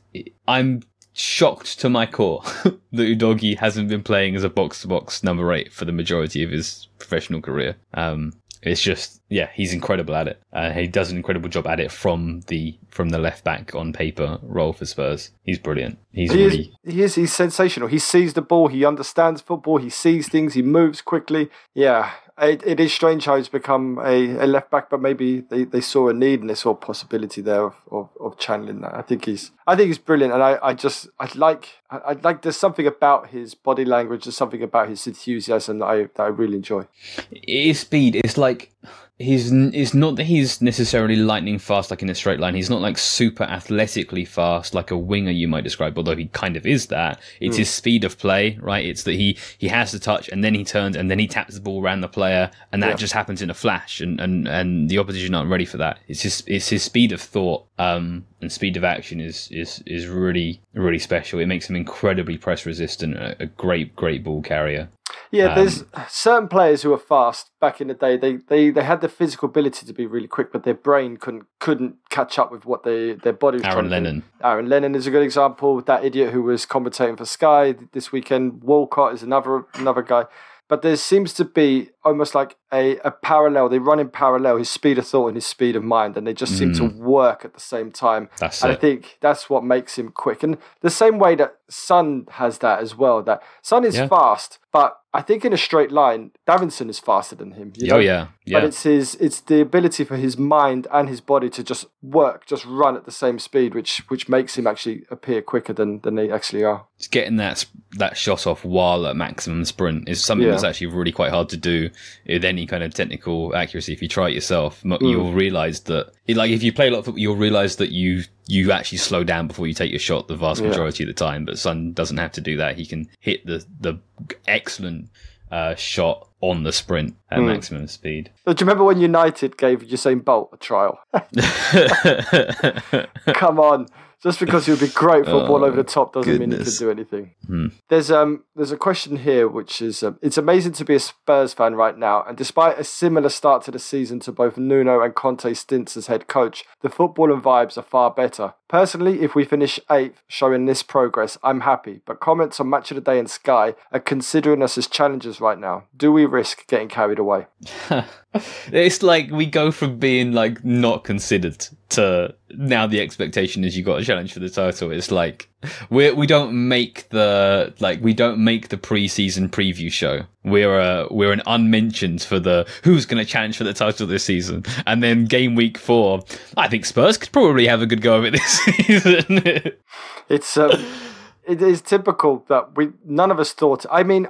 I'm shocked to my core that Udogie hasn't been playing as a box to box number eight for the majority of his professional career. Um, it's just yeah, he's incredible at it. Uh, he does an incredible job at it from the from the left back on paper role for Spurs. He's brilliant. He's he really is. He is. He's sensational. He sees the ball. He understands football. He sees things. He moves quickly. Yeah, it, it is strange how he's become a, a left back, but maybe they, they saw a need and they saw a possibility there of, of, of channeling that. I think he's I think he's brilliant, and I, I just I like I, like there's something about his body language. There's something about his enthusiasm that I that I really enjoy. his speed is like he's it's not that he's necessarily lightning fast like in a straight line. He's not like super athletically fast like a winger you might describe although he kind of is that. It's his speed of play right? It's that he he has the touch and then he turns and then he taps the ball around the player and that Yeah. just happens in a flash and and and the opposition aren't ready for that. It's his it's his speed of thought um and speed of action is is is really really special. It makes him incredibly press resistant a, a great great ball carrier Yeah, um, there's certain players who are fast back in the day. They, they they had the physical ability to be really quick, but their brain couldn't couldn't catch up with what they their body was Aaron trying to do. Lennon. Aaron Lennon is a good example. That idiot who was commentating for Sky this weekend. Walcott is another another guy. But there seems to be almost like a, a parallel. They run in parallel, his speed of thought and his speed of mind, and they just seem to work at the same time. Mm. That's and I think that's what makes him quick. And the same way that Son has that as well. That Son is Yeah. fast, but I think in a straight line, Davinson is faster than him. you oh yeah yeah But it's his it's the ability for his mind and his body to just work, just run at the same speed, which which makes him actually appear quicker than than they actually are. getting that that shot off while at maximum sprint is something Yeah. that's actually really quite hard to do with any kind of technical accuracy. If you try it yourself, Hmm. you'll realize that, like, if you play a lot of football, you'll realize that you you actually slow down before you take your shot the vast majority of the time. But Son doesn't have to do that. He can hit the the excellent uh, shot on the sprint at Hmm. maximum speed. Do you remember when United gave Usain Bolt a trial? Come on. Just because you'd be great football over the top doesn't mean you goodness. can do anything. There's um there's a question here which is um, it's amazing to be a Spurs fan right now, and despite a similar start to the season to both Nuno and Conte stints as head coach, the football and vibes are far better. Personally, if we finish eighth, showing this progress, I'm happy. But comments on Match of the Day and Sky are considering us as challengers right now. Do we risk getting carried away? it's like we go from being like not considered to now the expectation is you got a challenge for the title. It's like we we don't make the like we don't make the preseason preview show. We're uh, we're an unmentioned for the who's going to challenge for the title this season, and then game week four. I think Spurs could probably have a good go of it this season. It's um, it is typical that we none of us thought. I mean,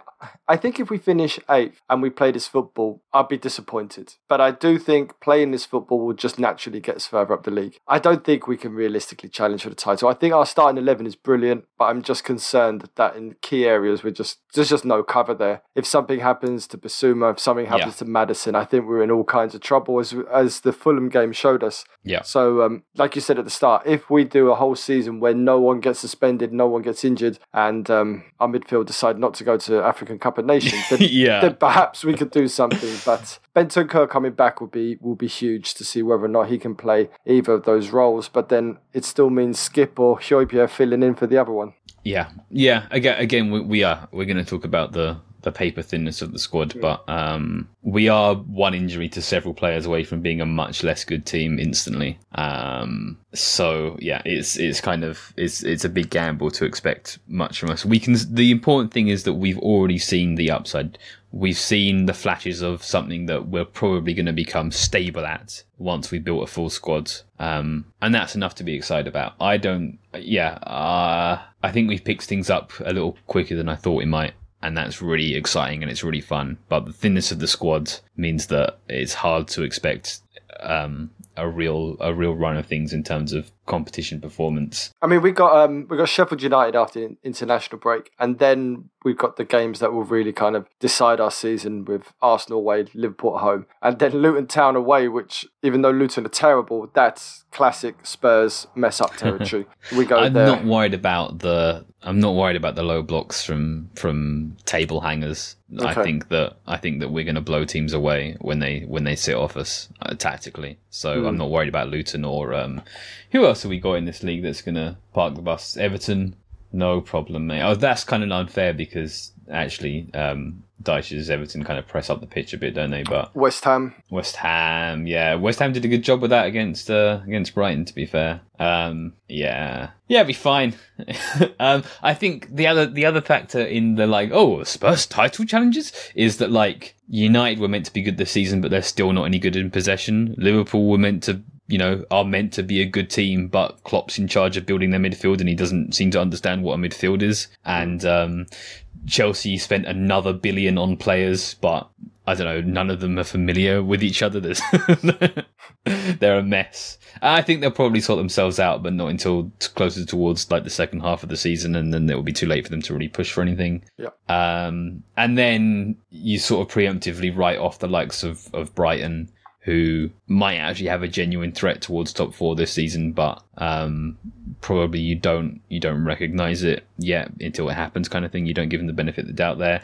I think if we finish eighth and we play this football, I'd be disappointed. But I do think playing this football will just naturally get us further up the league. I don't think we can realistically challenge for the title. I think our starting eleven is brilliant, but I'm just concerned that in key areas we're just there's just no cover there. If something happens to Bissouma, if something happens to Maddison, I think we're in all kinds of trouble as as the Fulham game showed us. yeah, So, um, like you said at the start, if we do a whole season where no one gets suspended, no one gets injured, and um, our midfield decide not to go to African Cup of Nations, then, Yeah. then perhaps we could do something. But Benton Bentancur coming back will be will be huge to see whether or not he can play either of those roles. But then it still means Skip or Højbjerg filling in for the other one. Yeah, yeah. Again, again, we, we are we're going to talk about the the paper thinness of the squad, but um, we are one injury to several players away from being a much less good team instantly. Um, so yeah, it's it's kind of it's it's a big gamble to expect much from us. We can. The important thing is that we've already seen the upside. We've seen the flashes of something that we're probably going to become stable at once we built a full squad. Um, and that's enough to be excited about. I don't, yeah, uh, I think we've picked things up a little quicker than I thought we might. And that's really exciting and it's really fun. But the thinness of the squad means that it's hard to expect um, a real a real run of things in terms of competition performance. I mean, we got um, we got Sheffield United after the international break, and then we've got the games that will really kind of decide our season with Arsenal away, Liverpool at home, and then Luton Town away. Which, even though Luton are terrible, that's classic Spurs mess up territory. we go I'm there. not worried about the I'm not worried about the low blocks from from table hangers. I think that I think that we're going to blow teams away when they when they sit off us uh, tactically. So Hmm. I'm not worried about Luton or um, who else have we got in this league that's going to park the bus? Everton, no problem, mate. Oh, that's kind of unfair because actually um, Dyche's Everton kind of press up the pitch a bit, don't they? But West Ham. West Ham, yeah, West Ham did a good job with that against uh, against Brighton. To be fair, um, yeah, yeah, it'd be fine. um, I think the other the other factor in the like, oh, Spurs title challenges is that like United were meant to be good this season, but they're still not any good in possession. Liverpool were meant to. You know, are meant to be a good team, but Klopp's in charge of building their midfield, and he doesn't seem to understand what a midfield is. And um, Chelsea spent another billion on players, but I don't know, none of them are familiar with each other. There's they're a mess. I think they'll probably sort themselves out, but not until t- closer towards like the second half of the season, and then it will be too late for them to really push for anything. Yeah. Um, and then you sort of preemptively write off the likes of, of Brighton, who might actually have a genuine threat towards top four this season, but um, probably you don't you don't recognize it yet until it happens, kind of thing. You don't give them the benefit of the doubt there.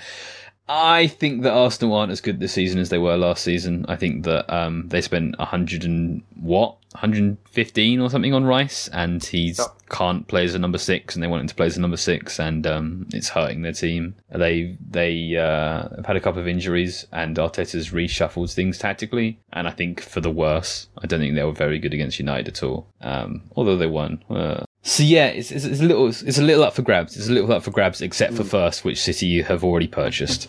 I think that Arsenal aren't as good this season as they were last season. I think that um, they spent a hundred and what, hundred and fifteen or something on Rice, and he Yep. can't play as a number six, and they want him to play as a number six, and um, it's hurting their team. They they uh, have had a couple of injuries, and Arteta's reshuffled things tactically, and I think for the worse. I don't think they were very good against United at all, um, although they won. Uh, so yeah, it's, it's, it's a little it's a little up for grabs. It's a little up for grabs, except for first, which City you have already purchased.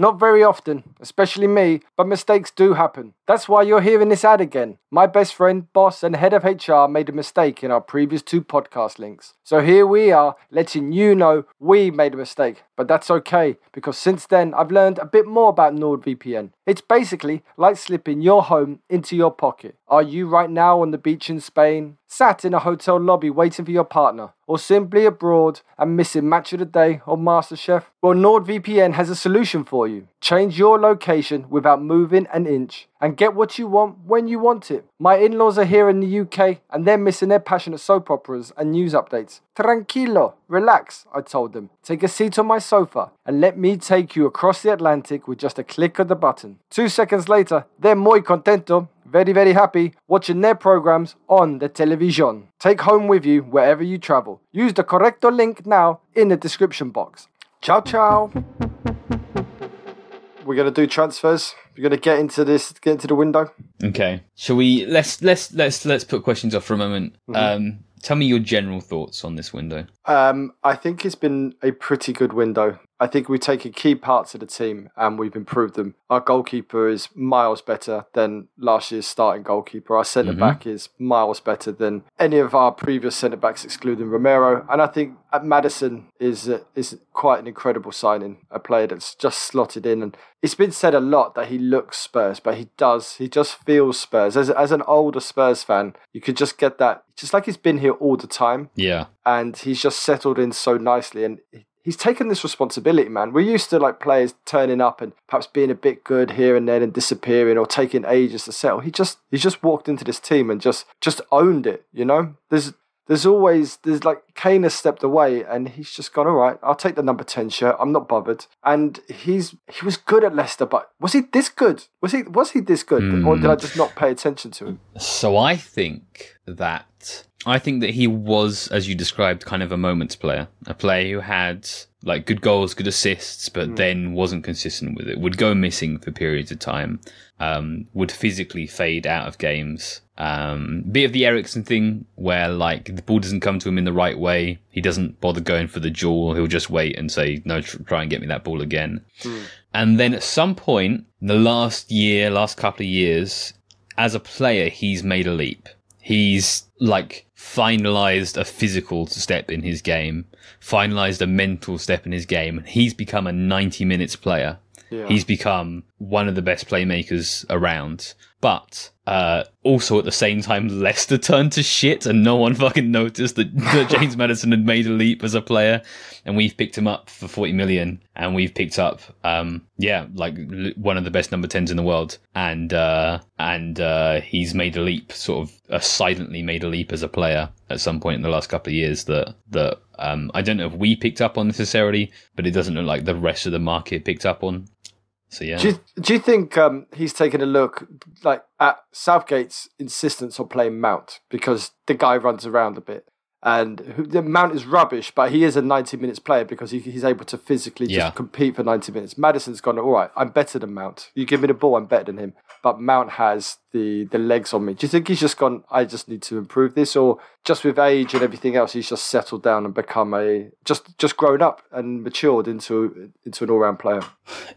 Not very often, especially me, but mistakes do happen. That's why you're hearing this ad again. My best friend, boss, and head of HR made a mistake in our previous two podcast links. So here we are, letting you know we made a mistake. But that's okay, because since then I've learned a bit more about NordVPN. It's basically like slipping your home into your pocket. Are you right now on the beach in Spain, sat in a hotel lobby waiting for your partner, or simply abroad and missing Match of the Day or MasterChef? Well, NordVPN has a solution for you. Change your location without moving an inch and get what you want when you want it. My in laws are here in the UK and they're missing their passionate soap operas and news updates. Tranquilo, relax, I told them. Take a seat on my sofa and let me take you across the Atlantic with just a click of the button. Two seconds later, they're muy contento, very, very happy watching their programs on the television. Take home with you wherever you travel. Use the correcto link now in the description box. Ciao, ciao. We're gonna do transfers. We're gonna get into this, get into the window. Okay. Shall we let's let's let's let's put questions off for a moment. Um tell me your general thoughts on this window. Um, I think it's been a pretty good window. I think we've taken key parts of the team and we've improved them. Our goalkeeper is miles better than last year's starting goalkeeper. Our centre back is miles better than any of our previous centre backs, excluding Romero. And I think Maddison is uh, is quite an incredible signing. A player that's just slotted in, and it's been said a lot that he looks Spurs, but he does. He just feels Spurs. As as an older Spurs fan, you could just get that. Just like he's been here all the time. Yeah. and he's just settled in so nicely. And he's taken this responsibility man. We're used to like players turning up and perhaps being a bit good here and then and disappearing or taking ages to settle. He just he's just walked into this team and just just owned it you know? There's there's always there's like Kane has stepped away and he's just gone all right I'll take the number 10 shirt. I'm not bothered. And he's he was good at Leicester but was he this good? Was he was he this good? Or did I just not pay attention to him? So I think that I think that he was, as you described, kind of a moments player, a player who had like good goals, good assists, but then wasn't consistent with it. Would go missing for periods of time. Um, would physically fade out of games. Um, bit of the Eriksen thing, where like the ball doesn't come to him in the right way. He doesn't bother going for the jewel. He'll just wait and say, "No, tr- try and get me that ball again." And then at some point, in the last year, last couple of years, as a player, he's made a leap. He's like finalized a physical step in his game, finalized a mental step in his game. And he's become a 90 minutes player. He's become one of the best playmakers around. But uh, also at the same time, Leicester turned to shit, and no one fucking noticed that, that James Maddison had made a leap as a player, and we've picked him up for forty million, and we've picked up, um, yeah, like l- one of the best number tens in the world, and uh, and uh, he's made a leap, sort of uh, silently made a leap as a player at some point in the last couple of years that that um, I don't know if we picked up on necessarily, but it doesn't look like the rest of the market picked up on. So yeah. Do you, do you think um, he's taken a look like at Southgate's insistence on playing Mount because the guy runs around a bit and who, the Mount is rubbish, but he is a ninety minutes player because he, he's able to physically just Yeah. compete for ninety minutes. Maddison's gone all right. I'm better than Mount. You give me the ball, I'm better than him. But Mount has the the legs on me. Do you think he's just gone? I just need to improve this, or just with age and everything else, he's just settled down and become a just just grown up and matured into into an all round player.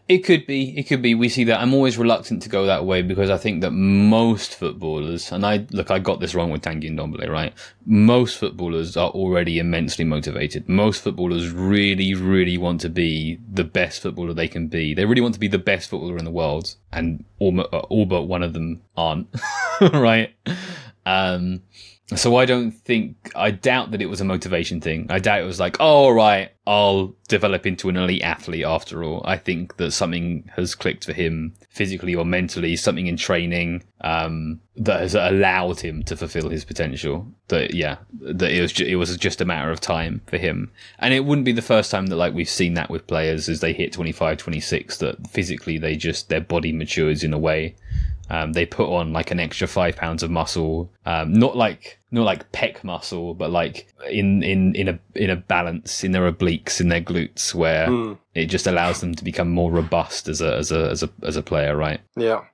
It could be. It could be. We see that. I'm always reluctant to go that way because I think that most footballers, and I look, I got this wrong with Tanguy Ndombele, right? Most footballers are already immensely motivated. Most footballers really, really want to be the best footballer they can be. They really want to be the best footballer in the world, and all, all but one of them aren't, right? Um, so I don't think, I doubt that it was a motivation thing. I doubt it was like, oh, all right, I'll develop into an elite athlete after all. I think that something has clicked for him physically or mentally, something in training, um, that has allowed him to fulfill his potential. That, yeah, that it was, ju- it was just a matter of time for him. And it wouldn't be the first time that, like, we've seen that with players as they hit 25, 26, that physically they just, their body matures in a way um, they put on like an extra five pounds of muscle, um, not like not like pec muscle, but like in in in a in a balance in their obliques in their glutes, where mm. it just allows them to become more robust as a as a as a as a player, right? Yeah.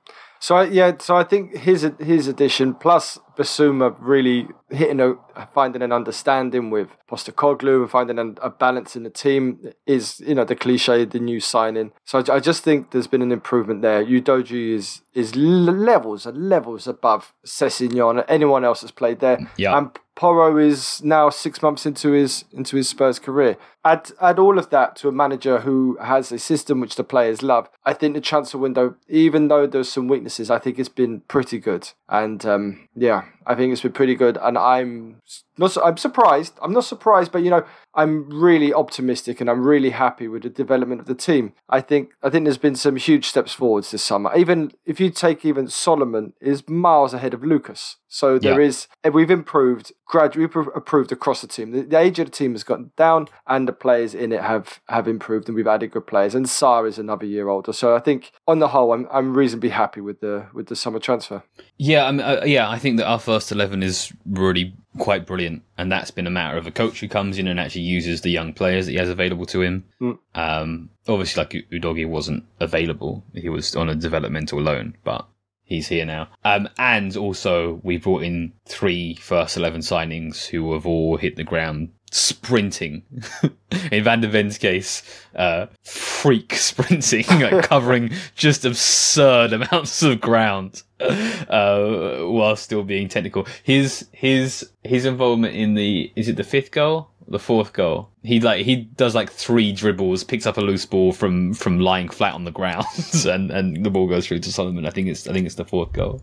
So I, yeah, so I think his his addition plus Bissouma really hitting a finding an understanding with Postecoglou and finding a, a, balance in the team is you know the cliche the new signing. So I, I just think there's been an improvement there. Udogie is is levels and levels above Sessegnon and anyone else that's played there. Yeah. And Porro is now six months into his into his Spurs career. Add add all of that to a manager who has a system which the players love. I think the transfer window, even though there's some weaknesses, I think it's been pretty good. And um, yeah, I think it's been pretty good. And I'm not I'm surprised. I'm not surprised, but you know, I'm really optimistic and I'm really happy with the development of the team. I think I think there's been some huge steps forwards this summer. Even if you take even Solomon is miles ahead of Lucas. So there yeah. is we've improved gradually improved across the team. The, the, age of the team has gotten down and the players in it have have improved and we've added good players. And Sarr is another year older. So I think on the whole I'm I'm reasonably happy with the with the summer transfer. Yeah, I mean, uh, yeah, I think that our first eleven is really quite brilliant, and that's been a matter of a coach who comes in and actually uses the young players that he has available to him. Mm. Um, obviously, like Udogie wasn't available; he was on a developmental loan, but he's here now. Um, and also, we brought in three first eleven signings who have all hit the ground sprinting. in Van der Ven's case, uh, freak sprinting, like covering just absurd amounts of ground uh, while still being technical. His his his involvement in the is it the fifth goal? The fourth goal. He like he does like three dribbles, picks up a loose ball from from lying flat on the ground, and and the ball goes through to Solomon. I think it's I think it's the fourth goal.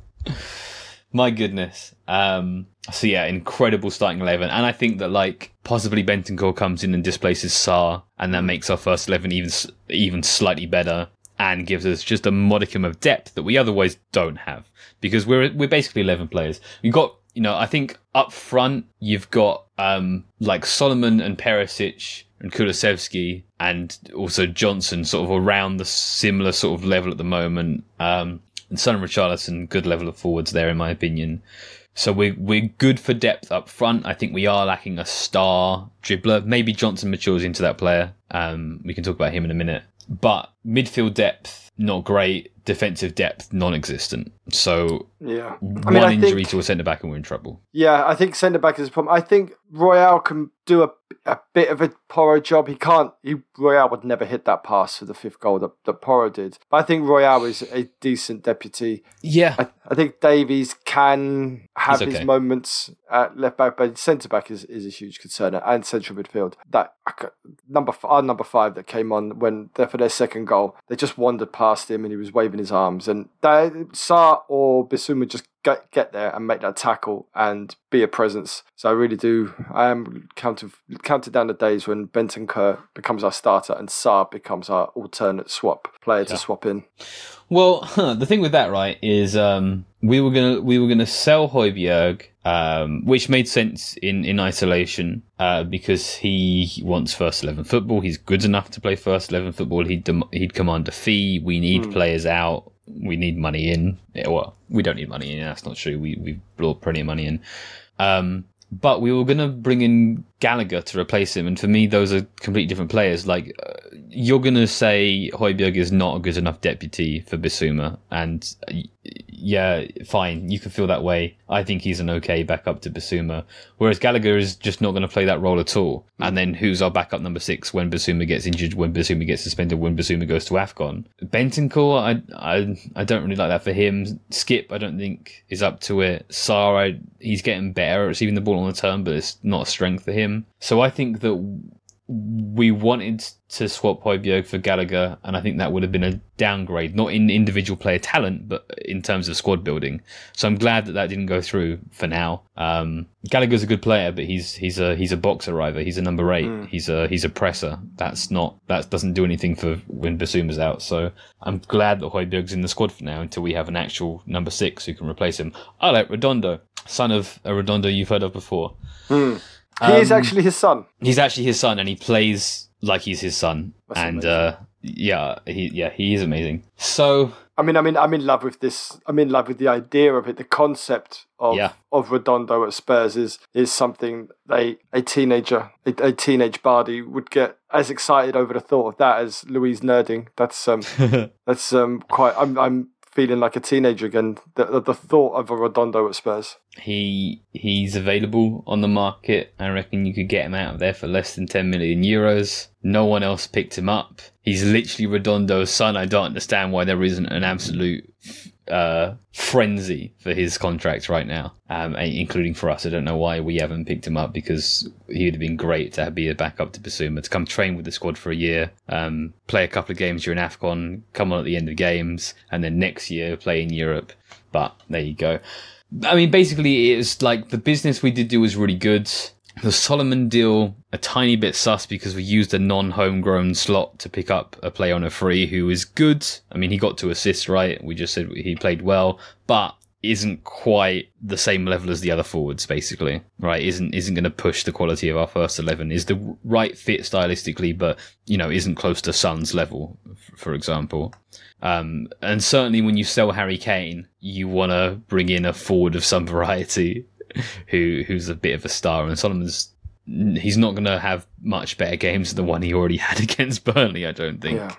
My goodness. Um, so yeah, incredible starting eleven, and I think that like possibly Bentancur comes in and displaces Sarr, and that makes our first eleven even even slightly better, and gives us just a modicum of depth that we otherwise don't have because we're we're basically eleven players. We've got you know I think up front you've got um like Solomon and Perisic and Kulusevski and also Johnson sort of around the similar sort of level at the moment. Um, and Son and Richarlison, good level of forwards there, in my opinion. So we're we're good for depth up front. I think we are lacking a star dribbler. Maybe Johnson matures into that player. Um, we can talk about him in a minute. But midfield depth, not great. Defensive depth, non-existent. So yeah, I mean, one injury think, to a centre back and we're in trouble. Yeah, I think centre back is a problem. I think Royal can do a, a bit of a Porro job. He can't. He, Royal would never hit that pass for the fifth goal that, that Porro did. But I think Royal is a decent deputy. Yeah, I, I think Davies can have okay. his moments at left back, but centre back is, is a huge concern and central midfield. That number our number five that came on when they're for their second goal, they just wandered past him and he was waving his arms. And that, Sarr or Bissouma just get get there and make that tackle and be a presence. So I really do. I am counting counting down the days when Bentancur becomes our starter and Sarr becomes our alternate swap player yeah. to swap in. Well, the thing with that, right, is um, we were gonna we were gonna sell Højbjerg, um, which made sense in in isolation uh, because he wants first eleven football. He's good enough to play first eleven football. He'd dem- he'd command a fee. We need mm. players out we need money in. Well, we don't need money in. That's not true. We we brought plenty of money in. Um, but we were going to bring in Gallagher to replace him, and for me, those are completely different players. Like uh, you're going to say Højbjerg is not a good enough deputy for Bissouma, and yeah, fine, you can feel that way. I think he's an okay backup to Bissouma. Whereas Gallagher is just not going to play that role at all. And then who's our backup number six when Bissouma gets injured, when Bissouma gets suspended, when Bissouma goes to AFCON? Bentancur, I, I, I don't really like that for him. Skip, I don't think is up to it. Sarr, I, he's getting better at receiving the ball on the turn, but it's not a strength for him. So I think that we wanted to swap Højbjerg for Gallagher, and I think that would have been a downgrade, not in individual player talent, but in terms of squad building. So I'm glad that that didn't go through for now. Um, Gallagher's a good player, but he's he's a he's a boxer either. He's a number eight. Mm. He's a he's a presser. That's not that doesn't do anything for when Bissouma's out. So I'm glad that Højbjerg's in the squad for now until we have an actual number six who can replace him. I like Redondo, son of a Redondo you've heard of before. Mm. He um, is actually his son. He's actually his son, and he plays like he's his son. That's and uh, yeah, he yeah he is amazing. So I mean, I mean, I'm in love with this. I'm in love with the idea of it. The concept of yeah. of Redondo at Spurs is is something they a teenager, a, a teenage Bardi would get as excited over the thought of that as Louise Nerding. That's um, that's um, quite. I'm I'm feeling like a teenager again. The, the thought of a Redondo at Spurs. He he's available on the market. I reckon you could get him out of there for less than ten million euros. No one else picked him up. He's literally Redondo's son. I don't understand why there isn't an absolute uh, frenzy for his contract right now, um, including for us. I don't know why we haven't picked him up because he would have been great to be a backup to Bissouma, to come train with the squad for a year, um, play a couple of games during AFCON, come on at the end of games, and then next year play in Europe. But there you go. I mean, basically, it's like the business we did do was really good. The Solomon deal, a tiny bit sus because we used a non homegrown slot to pick up a play on a free who is good. I mean, he got to assist, right? We just said he played well, but isn't quite the same level as the other forwards, basically, right? Isn't isn't going to push the quality of our first eleven. Is the right fit stylistically, but you know, isn't close to Son's level, for example. Um, and certainly, when you sell Harry Kane, you want to bring in a forward of some variety who who's a bit of a star, and Solomon's he's not going to have much better games than the one he already had against Burnley. I don't think. Yeah.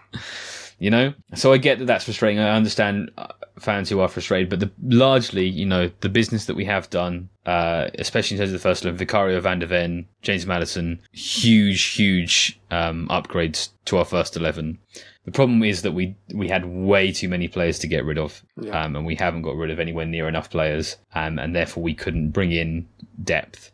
You know, so I get that that's frustrating. I understand uh, fans who are frustrated, but the, largely, you know, the business that we have done, uh, especially in terms of the first eleven, Vicario van der Ven, James Maddison, huge, huge um, upgrades to our first eleven. The problem is that we we had way too many players to get rid of, yeah. um, and we haven't got rid of anywhere near enough players, um, and therefore we couldn't bring in depth.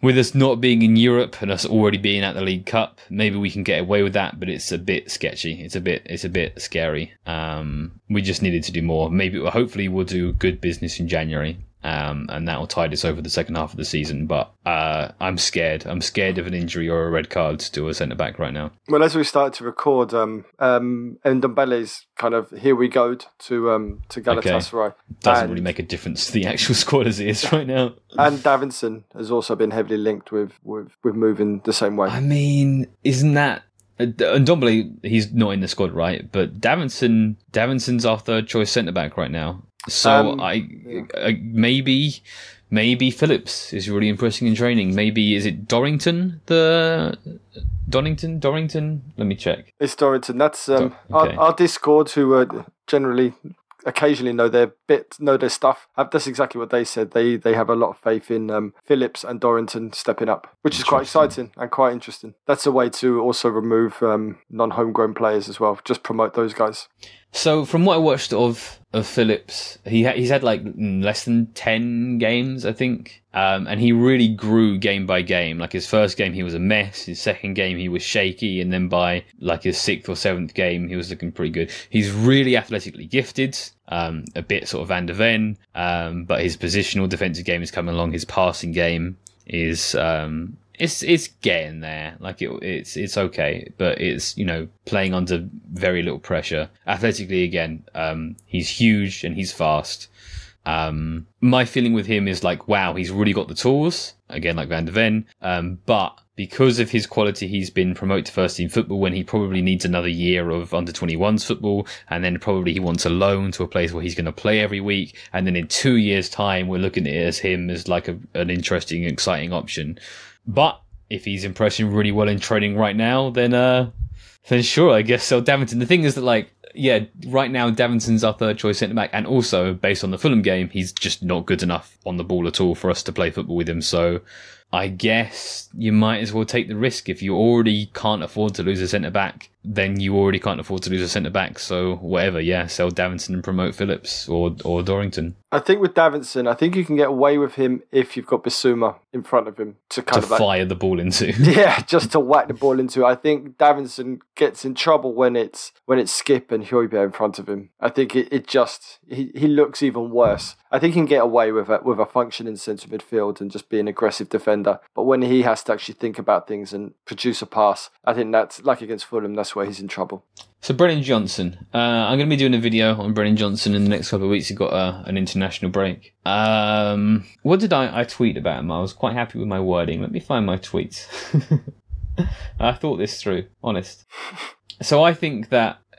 With us not being in Europe and us already being at the League Cup, maybe we can get away with that, but it's a bit sketchy. It's a bit it's a bit scary. Um, we just needed to do more. Maybe hopefully we'll do good business in January um, and that will tide us over the second half of the season. But uh, I'm scared. I'm scared of an injury or a red card to a centre back right now. Well, as we started to record, um, um, Ndombele's kind of here we go to um, to Galatasaray. Okay. Doesn't and, really make a difference to the actual squad as it is right now. And Davinson has also been heavily linked with with, with moving the same way. I mean, isn't that and Ndombele, he's not in the squad, right? But Davinson, Davinson's our third choice centre back right now. So um, I, I, maybe maybe Phillips is really impressing in training. Maybe is it Dorrington the Donington Dorrington? Let me check. It's Dorrington. That's um, okay. our, our Discord who are generally occasionally know their bit, know their stuff. That's exactly what they said. They they have a lot of faith in um, Phillips and Dorrington stepping up, which is quite exciting and quite interesting. That's a way to also remove um, non-homegrown players as well. Just promote those guys. So from what I watched of of Phillips, he ha- he's had like less than ten games, I think, um, and he really grew game by game. Like his first game, he was a mess. His second game, he was shaky, and then by like his sixth or seventh game, he was looking pretty good. He's really athletically gifted, um, a bit sort of Van der Ven, um, but his positional defensive game is coming along. His passing game is um, it's it's getting there. Like it, it's it's okay, but it's you know playing under very little pressure. Athletically, again, um, he's huge and he's fast. Um, my feeling with him is like, wow, he's really got the tools. Again, like Van der Ven, um, but because of his quality, he's been promoted to first team football when he probably needs another year of under 21s football. And then probably he wants a loan to a place where he's going to play every week. And then in two years time, we're looking at it as him as like a, an interesting, exciting option. But if he's impressing really well in training right now, then uh, then sure, I guess so. Davinson. The thing is that like yeah, right now Davinson's our third choice centre back, and also based on the Fulham game, he's just not good enough on the ball at all for us to play football with him. So I guess you might as well take the risk if you already can't afford to lose a centre back. Then you already can't afford to lose a centre back. So whatever, yeah, sell Davinson and promote Phillips or or Dorrington. I think with Davinson, I think you can get away with him if you've got Bissouma in front of him to kind to of like- fire the ball into. Yeah, just to whack the ball into. I think Davinson gets in trouble when it's when it's Skip and Højbjerg in front of him. I think it, it just he, he looks even worse. I think he can get away with it with a functioning centre midfield and just be an aggressive defender. But when he has to actually think about things and produce a pass, I think that's like against Fulham. That's where he's in trouble. So Brennan Johnson, uh, I'm going to be doing a video on Brennan Johnson in the next couple of weeks. He got uh, an international break. Um, what did I, I tweet about him? I was quite happy with my wording. Let me find my tweets. I thought this through, honest. So I think that uh,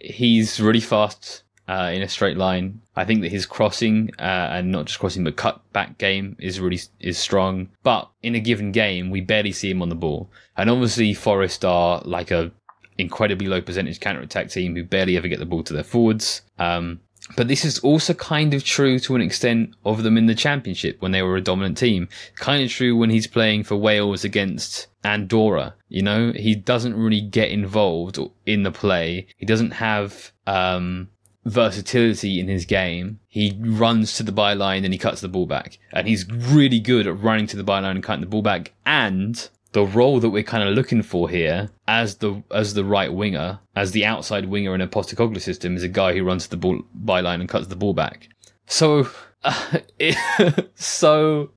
he's really fast uh, in a straight line. I think that his crossing uh, and not just crossing but cut back game is really is strong. But in a given game, we barely see him on the ball. And obviously, Forest are like a incredibly low percentage counter attack team who barely ever get the ball to their forwards. Um, but this is also kind of true to an extent of them in the championship when they were a dominant team. Kind of true when he's playing for Wales against Andorra. You know, he doesn't really get involved in the play. He doesn't have um, versatility in his game. He runs to the byline and he cuts the ball back. And he's really good at running to the byline and cutting the ball back. And the role that we're kind of looking for here as the as the right winger, as the outside winger in a Postecoglou system, is a guy who runs the ball byline and cuts the ball back. So, uh, so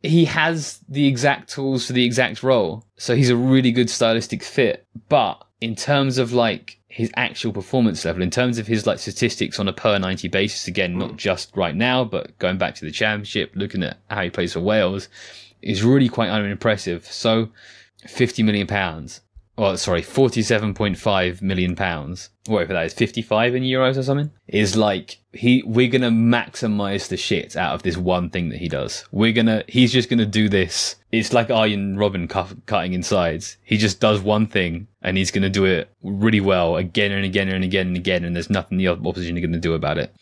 he has the exact tools for the exact role. So he's a really good stylistic fit. But in terms of like his actual performance level, in terms of his like statistics on a per 90 basis, again, not just right now, but going back to the championship, looking at how he plays for Wales, is really quite unimpressive. So 50 million pounds. Well, sorry, 47.5 million pounds, whatever that is, 55 in euros or something, is like, he, we're gonna maximize the shit out of this one thing that he does. We're gonna, he's just gonna do this. It's like Arjen Robben cu- cutting insides. He just does one thing and he's gonna do it really well again and again and again and again and there's nothing the opposition are gonna do about it.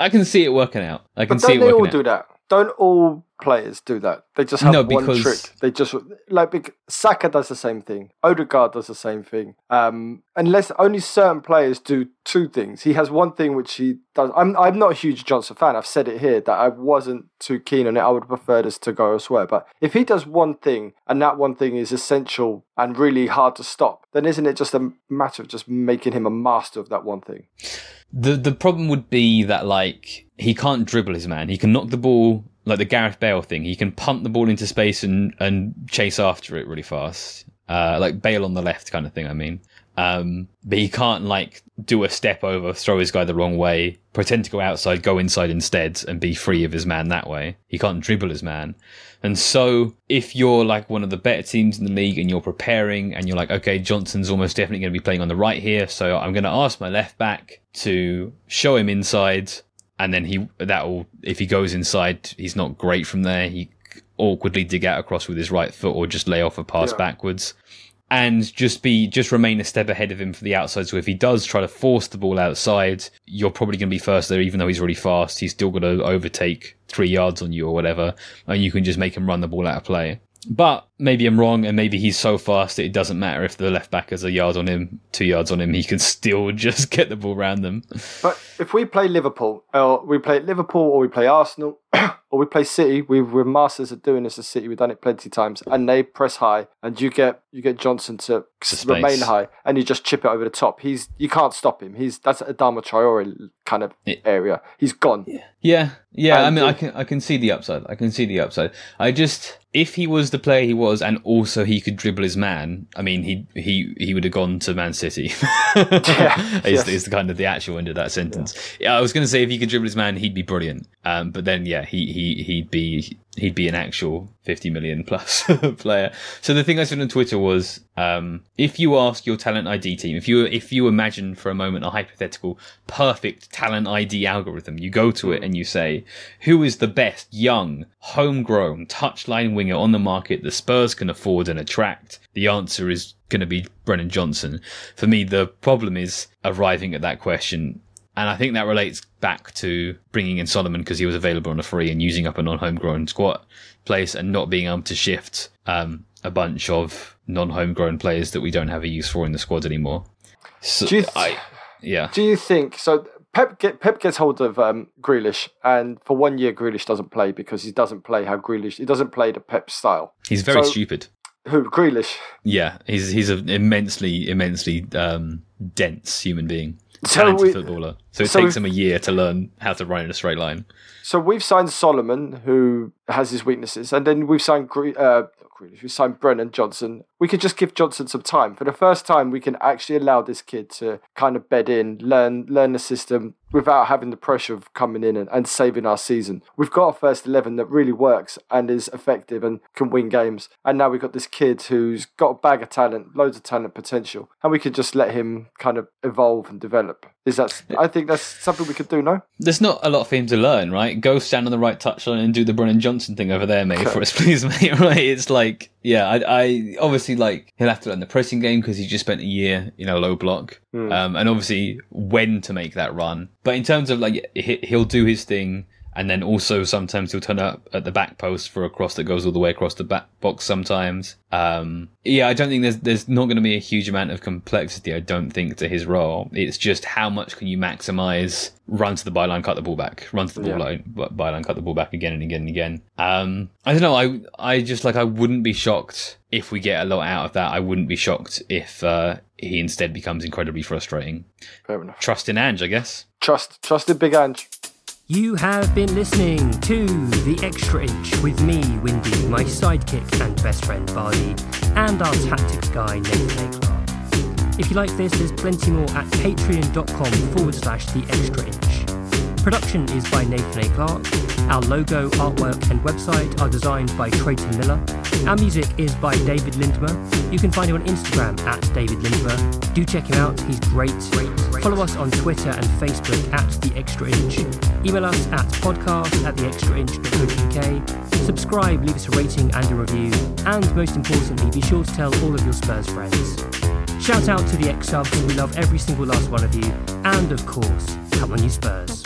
I can see it working out. I can But see it don't they working all do that? Don't all players do that? They just have No, one trick. They just like Saka does the same thing. Odegaard does the same thing. Um, unless only certain players do two things. He has one thing which he does. I'm I'm not a huge Johnson fan. I've said it here that I wasn't too keen on it. I would prefer this to go elsewhere. But if he does one thing and that one thing is essential and really hard to stop, then isn't it just a matter of just making him a master of that one thing? The the problem would be that like he can't dribble his man. He can knock the ball like the Gareth Bale thing. He can punt the ball into space and and chase after it really fast. Uh, like Bale on the left kind of thing. I mean, um, but he can't like do a step over, throw his guy the wrong way, pretend to go outside, go inside instead, and be free of his man that way. He can't dribble his man. And so, if you're like one of the better teams in the league and you're preparing and you're like, okay, Johnson's almost definitely going to be playing on the right here, so I'm going to ask my left back to show him inside, and then he that will if he goes inside, he's not great from there. He awkwardly dig out across with his right foot or just lay off a pass Yeah. backwards and just be just remain a step ahead of him for the outside. So if he does try to force the ball outside, you're probably going to be first there, even though he's really fast. He's still going to overtake three yards on you or whatever, and you can just make him run the ball out of play. But maybe I'm wrong, and maybe he's so fast that it doesn't matter if the left back has a yard on him, two yards on him. He can still just get the ball around them. But if we play Liverpool, or we play Liverpool, or we play Arsenal, or we play City, we, we're masters at doing this as City. We've done it plenty of times, and they press high, and you get you get Johnson to remain high, and you just chip it over the top. He's you can't stop him. He's that's a Adama Traore kind of Yeah. area. He's gone. Yeah, yeah. I mean, I can I can see the upside. I can see the upside. I just if he was the player he was, and also he could dribble his man. I mean, he he he would have gone to Man City. is, yes. is the kind of the actual end of that sentence. Yeah, I was going to say if he could dribble his man, he'd be brilliant. Um, but then yeah, he he he'd be he'd be an actual 50 million plus player. So the thing I said on Twitter was, um, if you ask your talent ID team, if you if you imagine for a moment a hypothetical perfect talent ID algorithm, you go to it and you say, who is the best young, homegrown touchline winger on the market the Spurs can afford and attract? The answer is going to be Brennan Johnson. For me, the problem is arriving at that question and I think that relates back to bringing in Solomon because he was available on a free and using up a non-homegrown squad place and not being able to shift um, a bunch of non-homegrown players that we don't have a use for in the squad anymore. So, Do you th- I, yeah. Do you think so? Pep get, Pep gets hold of um, Grealish, and for one year Grealish doesn't play because he doesn't play how Grealish he doesn't play the Pep style. He's very So- stupid. Who Grealish? Yeah, he's he's an immensely immensely um, dense human being, So talented we- footballer. So it so takes him a year to learn how to run in a straight line. So we've signed Solomon, who has his weaknesses, and then we've signed Gre- uh, not Grealish, we signed Brennan Johnson. We could just give Johnson some time. For the first time, we can actually allow this kid to kind of bed in, learn learn the system without having the pressure of coming in and, and saving our season. We've got a first eleven that really works and is effective and can win games. And now we've got this kid who's got a bag of talent, loads of talent potential, and we could just let him kind of evolve and develop. Is that? I think that's something we could do. No. There's not a lot for him to learn, right? Go stand on the right touchline and do the Brennan Johnson thing over there, mate, for us, please, mate. Right? It's like, yeah, I, I obviously like he'll have to learn the pressing game because he just spent a year, you know, low block, um, and obviously when to make that run. But in terms of like, he- he'll do his thing. And then also sometimes he'll turn up at the back post for a cross that goes all the way across the back box sometimes. Um, yeah, I don't think there's, there's not going to be a huge amount of complexity, I don't think, to his role. It's just how much can you maximize run to the byline, cut the ball back, run to the ball Yeah. line, byline, cut the ball back again and again and again. Um, I don't know. I, I just like, I wouldn't be shocked if we get a lot out of that. I wouldn't be shocked if, uh, he instead becomes incredibly frustrating. Fair enough. Trust in Ange, I guess. Trust, trust in Big Ange. You have been listening to The Extra Inch with me, Windy, my sidekick and best friend, Bardi, and our tactics guy, Nathan. Clark. If you like this, there's plenty more at patreon.com forward slash The Extra Inch. Production is by Nathan A. Clark. Our logo, artwork, and website are designed by Trayton Miller. Our music is by David Lindmer. You can find him on Instagram at David Lindmer. Do check him out, he's great. Follow us on Twitter and Facebook at The Extra Inch. Email us at podcast at theextrainch.co.uk. Subscribe, leave us a rating and a review. And most importantly, be sure to tell all of your Spurs friends. Shout out to the xSubs, we love every single last one of you. And of course, come on, you Spurs.